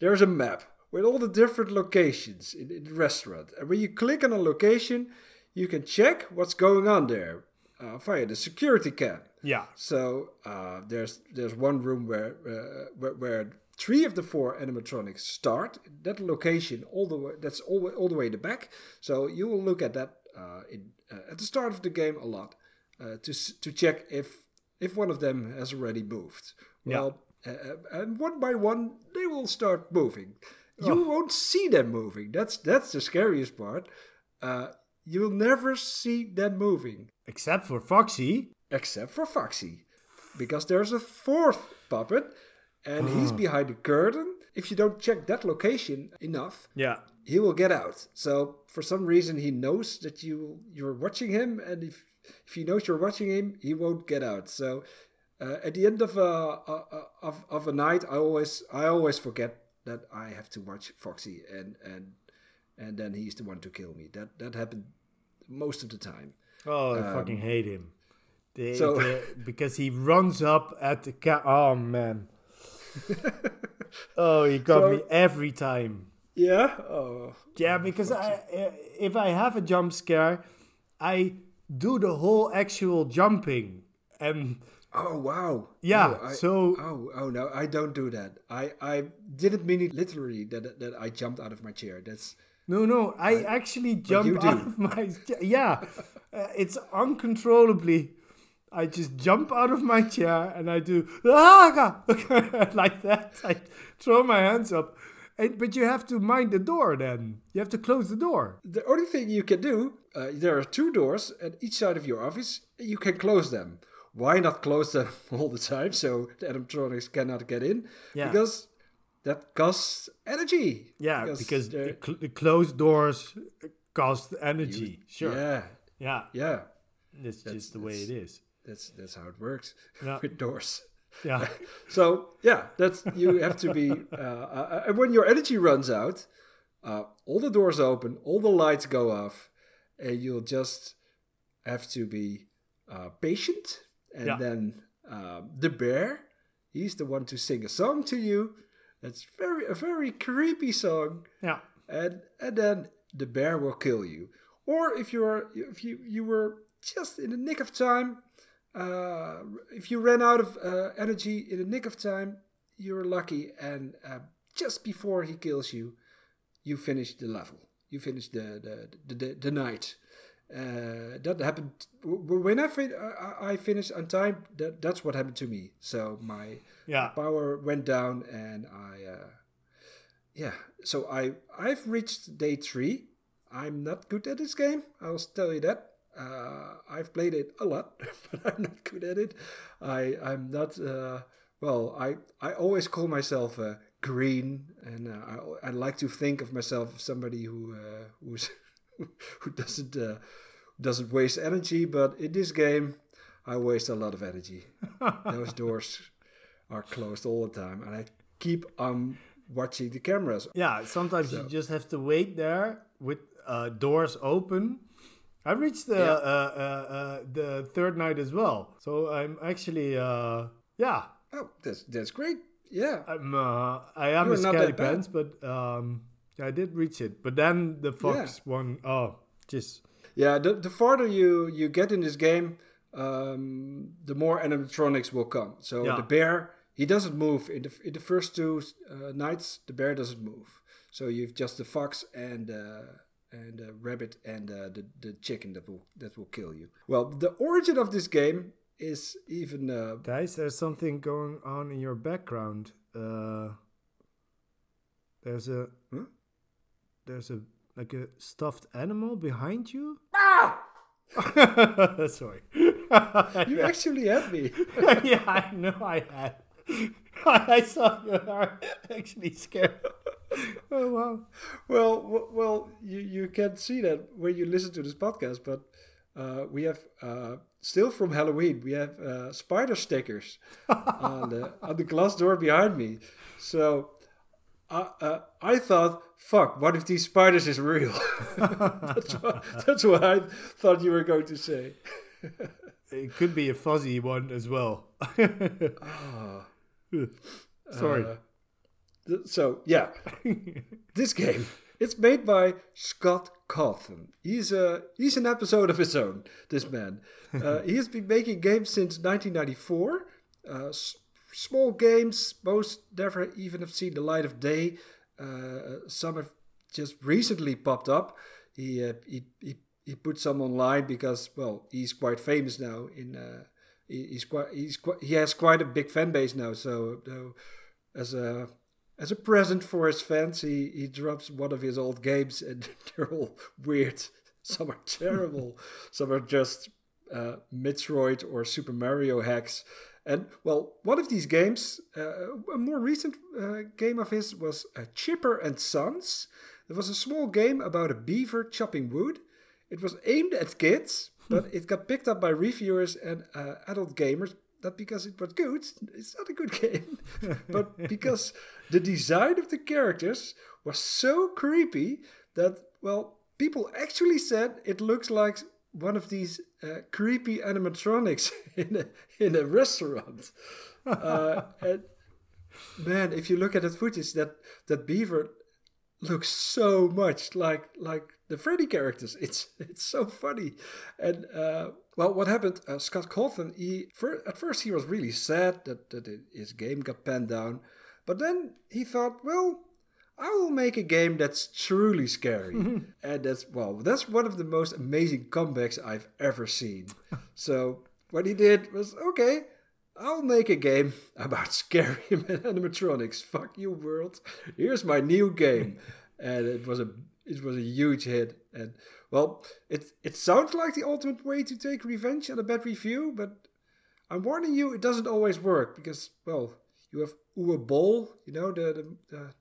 there's a map with all the different locations in, in the restaurant. And when you click on a location, you can check what's going on there uh, via the security cam. Yeah. So uh, there's there's one room where, uh, where where three of the four animatronics start. That location all the way that's all all the way in the back. So you will look at that uh, in uh, at the start of the game a lot uh, to to check if if one of them has already moved. Well, uh, and one by one they will start moving. You won't see them moving. That's that's the scariest part. Uh, you will never see them moving Except for Foxy. except for Foxy, because there's a fourth puppet, and ah. he's behind the curtain. If you don't check that location enough, Yeah. he will get out. So for some reason, he knows that you you're watching him, and if if he knows you're watching him, he won't get out. So uh, at the end of a, a, a of of a night, I always I always forget that I have to watch Foxy, and and and then he's the one to kill me. That that happened most of the time. Oh, I um, fucking hate him. The- so- the- because he runs up at the cat. Oh man. oh, he got So- me every time. Yeah. Oh. Yeah, oh, because I, eh, if I have a jump scare, I do the whole actual jumping, and Oh wow! Yeah, No, I- so- oh oh no, I don't do that. I I didn't mean it literally that that I jumped out of my chair. That's no, no, I actually jump out of my yeah. Uh, it's uncontrollably. I just jump out of my chair and I do "Ah!" like that. I throw my hands up, and, but you have to mind the door. Then you have to close the door. the only thing you can do. Uh, there are two doors at each side of your office. You can close them. Why not close them all the time so the animatronics cannot get in? Yeah. Because that costs energy. Yeah, because, the, cl- the closed doors cost energy. sure. yeah, Yeah. yeah, It's just the way it is. that's that's how it works Yeah. with doors. Yeah. So yeah, that's you have to be. Uh, uh, and when your energy runs out, uh, all the doors open, all the lights go off, and you'll just have to be uh, patient. And Yeah. then uh, the bear, he's the one to sing a song to you. That's very a very creepy song, yeah. and and then the bear will kill you. Or if you're if you you were just in the nick of time, uh, if you ran out of uh, energy in the nick of time, you're lucky, and uh, just before he kills you, you finish the level. You finish the the the, the, the night. Uh, that happened when I fin- I, I finished on time. That that's what happened to me. So my Yeah. power went down, and I uh, yeah. So I I've reached day three. I'm not good at this game. I'll tell you that. Uh, I've played it a lot, but I'm not good at it. I I'm not. Uh, well, I I always call myself uh, green, and uh, I I like to think of myself as somebody who uh, who's who doesn't uh, doesn't waste energy. But in this game, I waste a lot of energy. Those doors are closed all the time, and I keep on watching the cameras. Yeah, sometimes you just have to wait there with uh, doors open. I reached the Yeah. uh, uh, uh, the third night as well, so I'm actually uh, yeah, Oh, that's that's great. Yeah. I'm uh, I am You're a not scaredy that bad. pants, but um, I did reach it. But then the fox one, oh, just Yeah, the, the farther you, you get in this game, um, the more animatronics will come. So Yeah. the bear, he doesn't move in the in the first two uh, nights. The bear doesn't move. So you've just the fox and uh, and the rabbit and uh, the the chicken that will that will kill you. Well, the origin of this game is even uh, Guys, there's something going on in your background. Uh, there's a Huh? There's a like a stuffed animal behind you. Ah! Sorry. you actually had me. yeah, I know I had. I saw you are actually scared. Oh wow. well, well, you you can't see that when you listen to this podcast, but uh, we have uh, still from Halloween. We have uh, spider stickers on the on the glass door behind me. So. Uh, uh, I thought, fuck, what if these spiders is real? that's, what, that's what I thought you were going to say. It could be a fuzzy one as well. Sorry. Uh, th- so yeah, this game it's made by Scott Cawthon. He's a he's an episode of his own. This man, uh, he has been making games since 1994. Uh, small games, most never even have seen the light of day. Uh, some have just recently popped up. He uh, he, he he put some online because well he's quite famous now in. Uh, he- he's quite he's quite he has quite a big fan base now so, so as a as a present for his fans he he drops one of his old games and they're all weird some are terrible some are just uh, Metroid or Super Mario hacks and well one of these games uh, a more recent uh, game of his was uh, Chipper and Sons. It was a small game about a beaver chopping wood. It was aimed at kids, but it got picked up by reviewers and uh, adult gamers. Not because it was good, it's not a good game, but because the design of the characters was so creepy that, well, people actually said it looks like one of these uh, creepy animatronics in a, in a restaurant. Uh, and man, if you look at that footage, that, that beaver looks so much like like the Freddy characters. It's it's so funny, and uh, well, what happened? Uh, Scott Cawthon. he fir- at first he was really sad that that his game got panned down, but then he thought, well. I will make a game that's truly scary, and that's well, that's one of the most amazing comebacks I've ever seen. so what he did was okay. I'll make a game about scary animatronics. Fuck you, world. Here's my new game, and it was a it was a huge hit. And well, it it sounds like the ultimate way to take revenge on a bad review, but I'm warning you, it doesn't always work because well, you have Uwe Boll, you know the the, the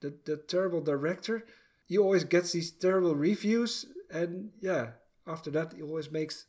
the the terrible director. He always gets these terrible reviews, and yeah, after that he always makes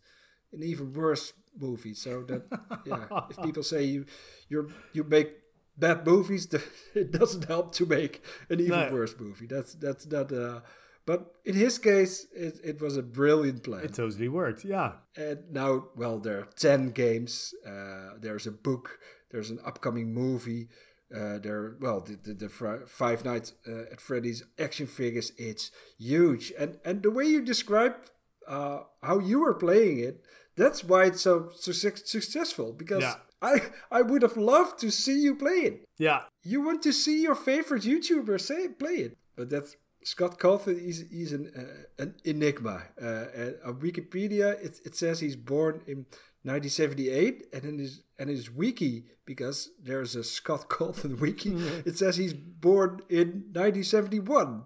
an even worse movie. So that yeah, if people say you you you make bad movies, it doesn't help to make an even No. worse movie. That's that's not. Uh, but in his case, it, it was a brilliant plan. It totally worked. Yeah. And now, well, there are 10 games. Uh, there's a book. There's an upcoming movie. Uh, there, well, the, the, the Five Nights uh, at Freddy's action figures. It's huge. And and the way you describe uh, how you were playing it, that's why it's so, so suc- successful. Because Yeah. I, I would have loved to see you play it. Yeah. You want to see your favorite YouTuber say play it, but that's Scott Cawthon. is he's an uh, an enigma. Uh, and on Wikipedia, it, it says he's born in 1978, and in his and his wiki because there's a Scott Cawthon wiki. it says he's born in 1971,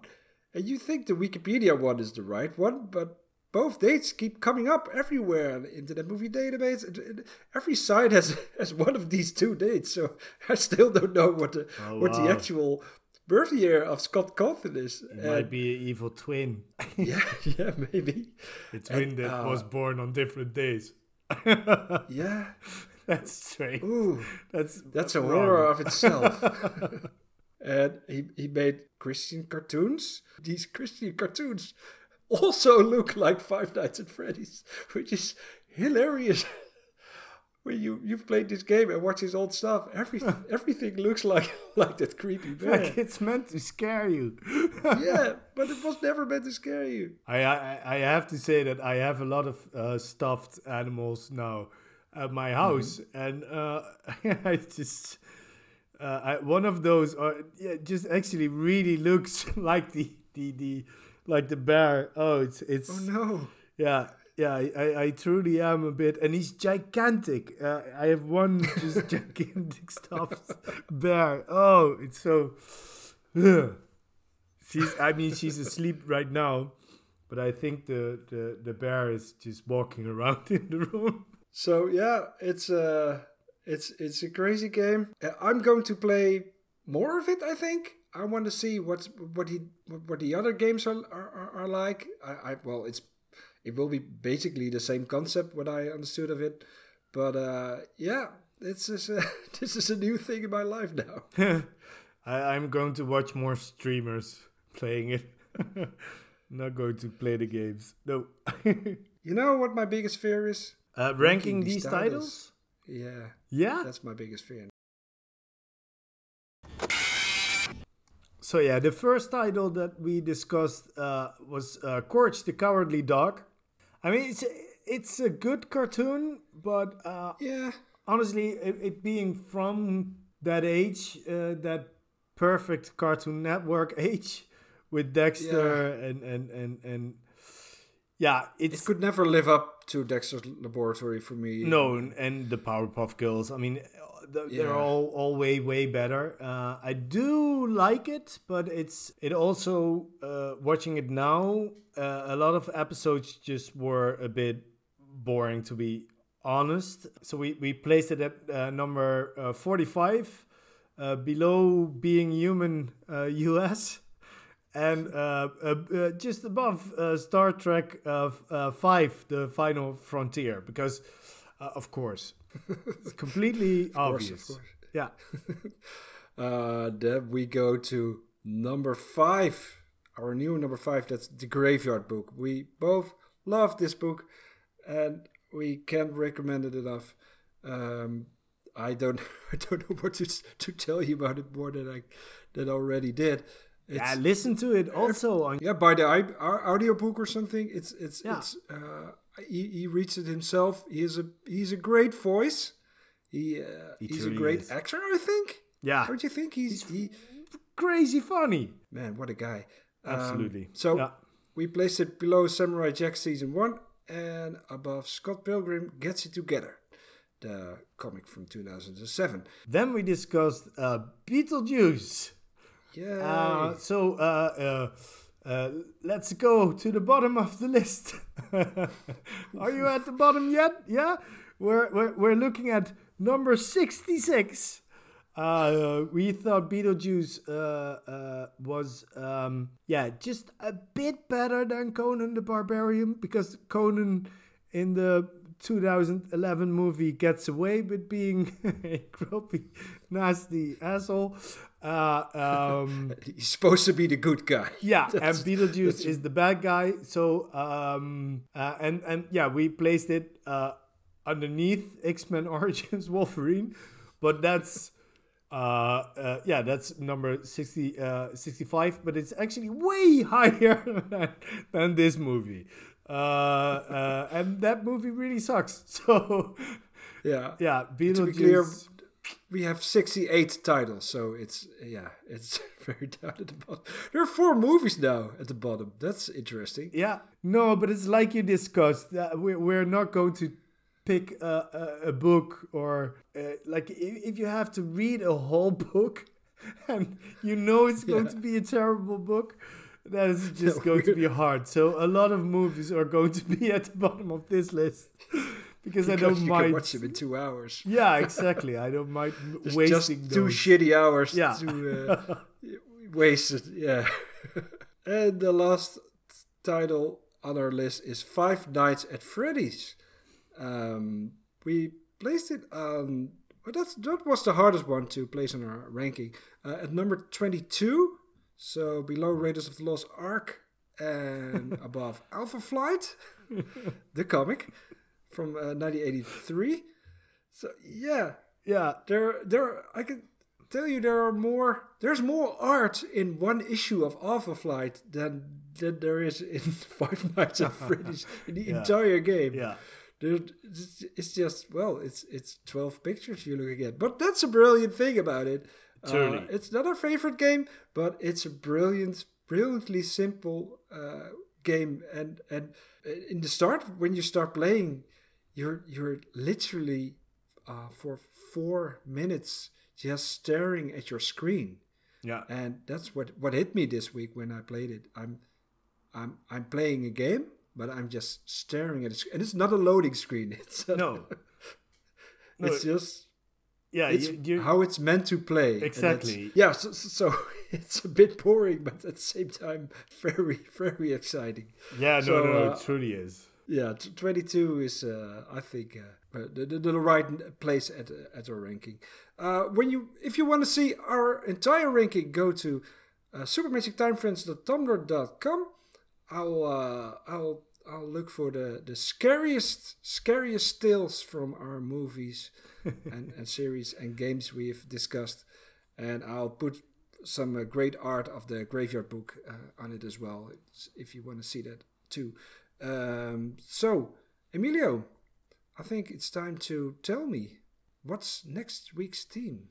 and you think the Wikipedia one is the right one, but both dates keep coming up everywhere on the Internet Movie Database. and- and Every site has has one of these two dates, so I still don't know what the Oh, what the actual birth year of Scott Cawthon is. It And might be an evil twin. yeah, yeah, maybe. A twin that uh, was born on different days. Yeah. That's strange. Ooh, That's that's a horror of itself. and he, he made Christian cartoons. These Christian cartoons also look like Five Nights at Freddy's, which is hilarious. When you you've played this game and watch his old stuff, every everything looks like like that creepy bear. Like it's meant to scare you. yeah, but it was never meant to scare you. I, I I have to say that I have a lot of uh, stuffed animals now at my house, and uh, I just uh, I, one of those are yeah, just actually really looks like the the the like the bear. Oh, it's it's Oh no. yeah. Yeah, I, I, truly am a bit, and he's gigantic. Uh, I have one just gigantic stuffed bear. Oh, it's so. Ugh. She's, I mean, she's asleep right now, but I think the, the, the bear is just walking around in the room. So yeah, it's uh it's it's a crazy game. Uh, I'm going to play more of it. I think I want to see what's what he what the other games are are, are like. I, I well, it's it will be basically the same concept what I understood of it, but uh yeah, this is a, this is a new thing in my life now. I, I'm going to watch more streamers playing it. Not going to play the games. No. You know what my biggest fear is? uh, ranking these titles? Yeah, Yeah. that's my biggest fear. So yeah, the first title that we discussed uh, was uh, Courage the Cowardly Dog. I mean, it's it's a good cartoon, but uh, Yeah, honestly, it, it being from that age, uh, that perfect Cartoon Network age, with Dexter and and and and yeah, it could never live up to Dexter's Laboratory for me. no, and the Powerpuff Girls. I mean, they're Yeah. all all way way better. Uh, I do like it, but it's it also uh, watching it now. Uh, a lot of episodes just were a bit boring, to be honest. So we we placed it at uh, number uh, forty five, uh, below Being Human uh, US. And uh, uh, uh, just above uh, Star Trek uh, uh, 5, The Final Frontier, because, uh, of course, it's completely course, of obvious. course. Yeah. Uh, then we go to number five, our new number five. That's the Graveyard Book. We both love this book, and we can't recommend it enough. Um, I don't, I don't know what to to tell you about it more than I than I already did. It's, yeah, listen to it also on. yeah, by the audiobook or something. It's it's Yeah. it's. Uh, he, he reads it himself. He is a he's a great voice. He, uh, He he's a great is. actor. I think. Yeah. Don't you think he's, he? Crazy funny. Man, what a guy! Um, Absolutely. so Yeah. we placed it below Samurai Jack season one and above Scott Pilgrim Gets It Together, the comic from 2007. Then we discussed uh, Beetlejuice. Yeah. Uh, so uh, uh, let's go to the bottom of the list. Are you at the bottom yet? Yeah, we're we're, we're looking at number sixty-six. Uh, we thought Beetlejuice uh, uh, was um, yeah just a bit better than Conan the Barbarian because Conan in the 2011 movie gets away with being a grumpy, nasty asshole. Uh, um, He's supposed to be the good guy. yeah, and That's- Beetlejuice is the bad guy. So, um, uh, and and yeah, we placed it uh, underneath X Men Origins Wolverine, but that's uh, uh, yeah, that's number 60, uh, 65, but it's actually way higher than, than this movie. Uh, uh, and that movie really sucks. So, Yeah. yeah, To be clear, Beetlejuice. We have 68 titles, so it's, yeah, it's very down at the bottom. There are four movies now at the bottom. That's interesting. Yeah, no, but it's like you discussed. that we're, not going to pick a, a, a book or uh, like if, if you have to read a whole book and you know it's going Yeah. to be a terrible book, that is just going to be hard. So a lot of movies are going to be at the bottom of this list because, I don't you mind. can watch them in two hours. Yeah, exactly. I don't mind wasting just two those. shitty hours Yeah. to uh, waste it. Yeah. and the last title on our list is Five Nights at Freddy's. Um, we placed it on. Well, that's that was the hardest one to place in our ranking uh, at number twenty-two. So below Raiders of the Lost Ark and above Alpha Flight, the comic from uh, 1983. So yeah, Yeah. there there I can tell you there are more there's more art in one issue of Alpha Flight than than there is in Five Nights at Freddy's in the entire game. Yeah. It's, it's just well, it's it's twelve pictures you're looking at, but that's a brilliant thing about it. Uh, it's not our favorite game, but it's a brilliant, brilliantly simple uh, game. And and in the start, when you start playing, you're you're literally uh, for four minutes just staring at your screen, Yeah. and that's what what hit me this week when I played it. I'm I'm I'm playing a game, but I'm just staring at it, and it's not a loading screen. It's a, No. No, it's just Yeah. it's you, you, how it's meant to play. Exactly. Yeah, so, so it's a bit boring, but at the same time, very very exciting. yeah. No. so, no. uh, it truly is. Yeah, t- 22 is, uh, I think, uh, uh, the, the, the right place at uh, at our ranking. Uh, when you, if you want to see our entire ranking, go to uh, supermagictimefriends.tumblr.com. I'll uh, I'll I'll look for the the scariest scariest tales from our movies and, and series and games we've discussed, and I'll put some uh, great art of the graveyard book uh, on it as well, if you want to see that too. Um, so, Emilio, I think it's time to tell me what's next week's theme.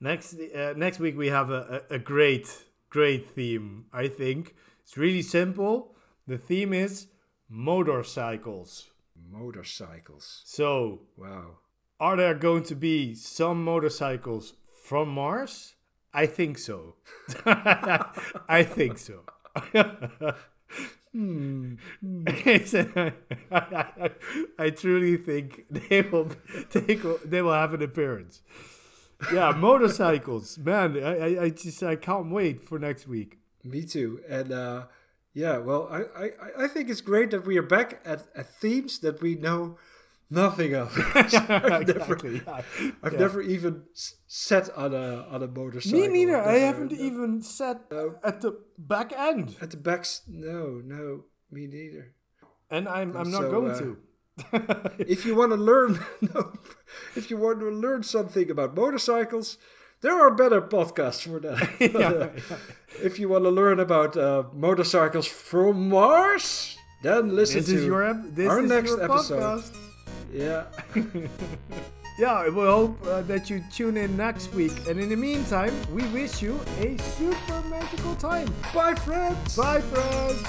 Next uh, next week we have a, a, a great great theme. I think it's really simple. The theme is motorcycles. Motorcycles. So, Wow. are there going to be some motorcycles from Mars? I think so. I think so. Hmm. I I truly think they will will, they will have an appearance. Yeah, motorcycles, man. I, I, I just I can't wait for next week. Me too. And uh, yeah, well, I, I, I think it's great that we are back at, at themes that we know nothing of. I've exactly. never, yeah. I've Yeah. never even sat on a on a motorcycle. Me neither. I haven't even sat at the back end, at the back? No, no, me neither. and I'm I'm not So, going uh, to. if you want to learn no, if you want to learn something about motorcycles there are better podcasts for that yeah, if you want to learn about uh, motorcycles from mars then listen This to your this our is next your episode podcast. Yeah Yeah, we hope uh, that you tune in next week. And in the meantime, we wish you a super magical time. bye friends Bye, friends.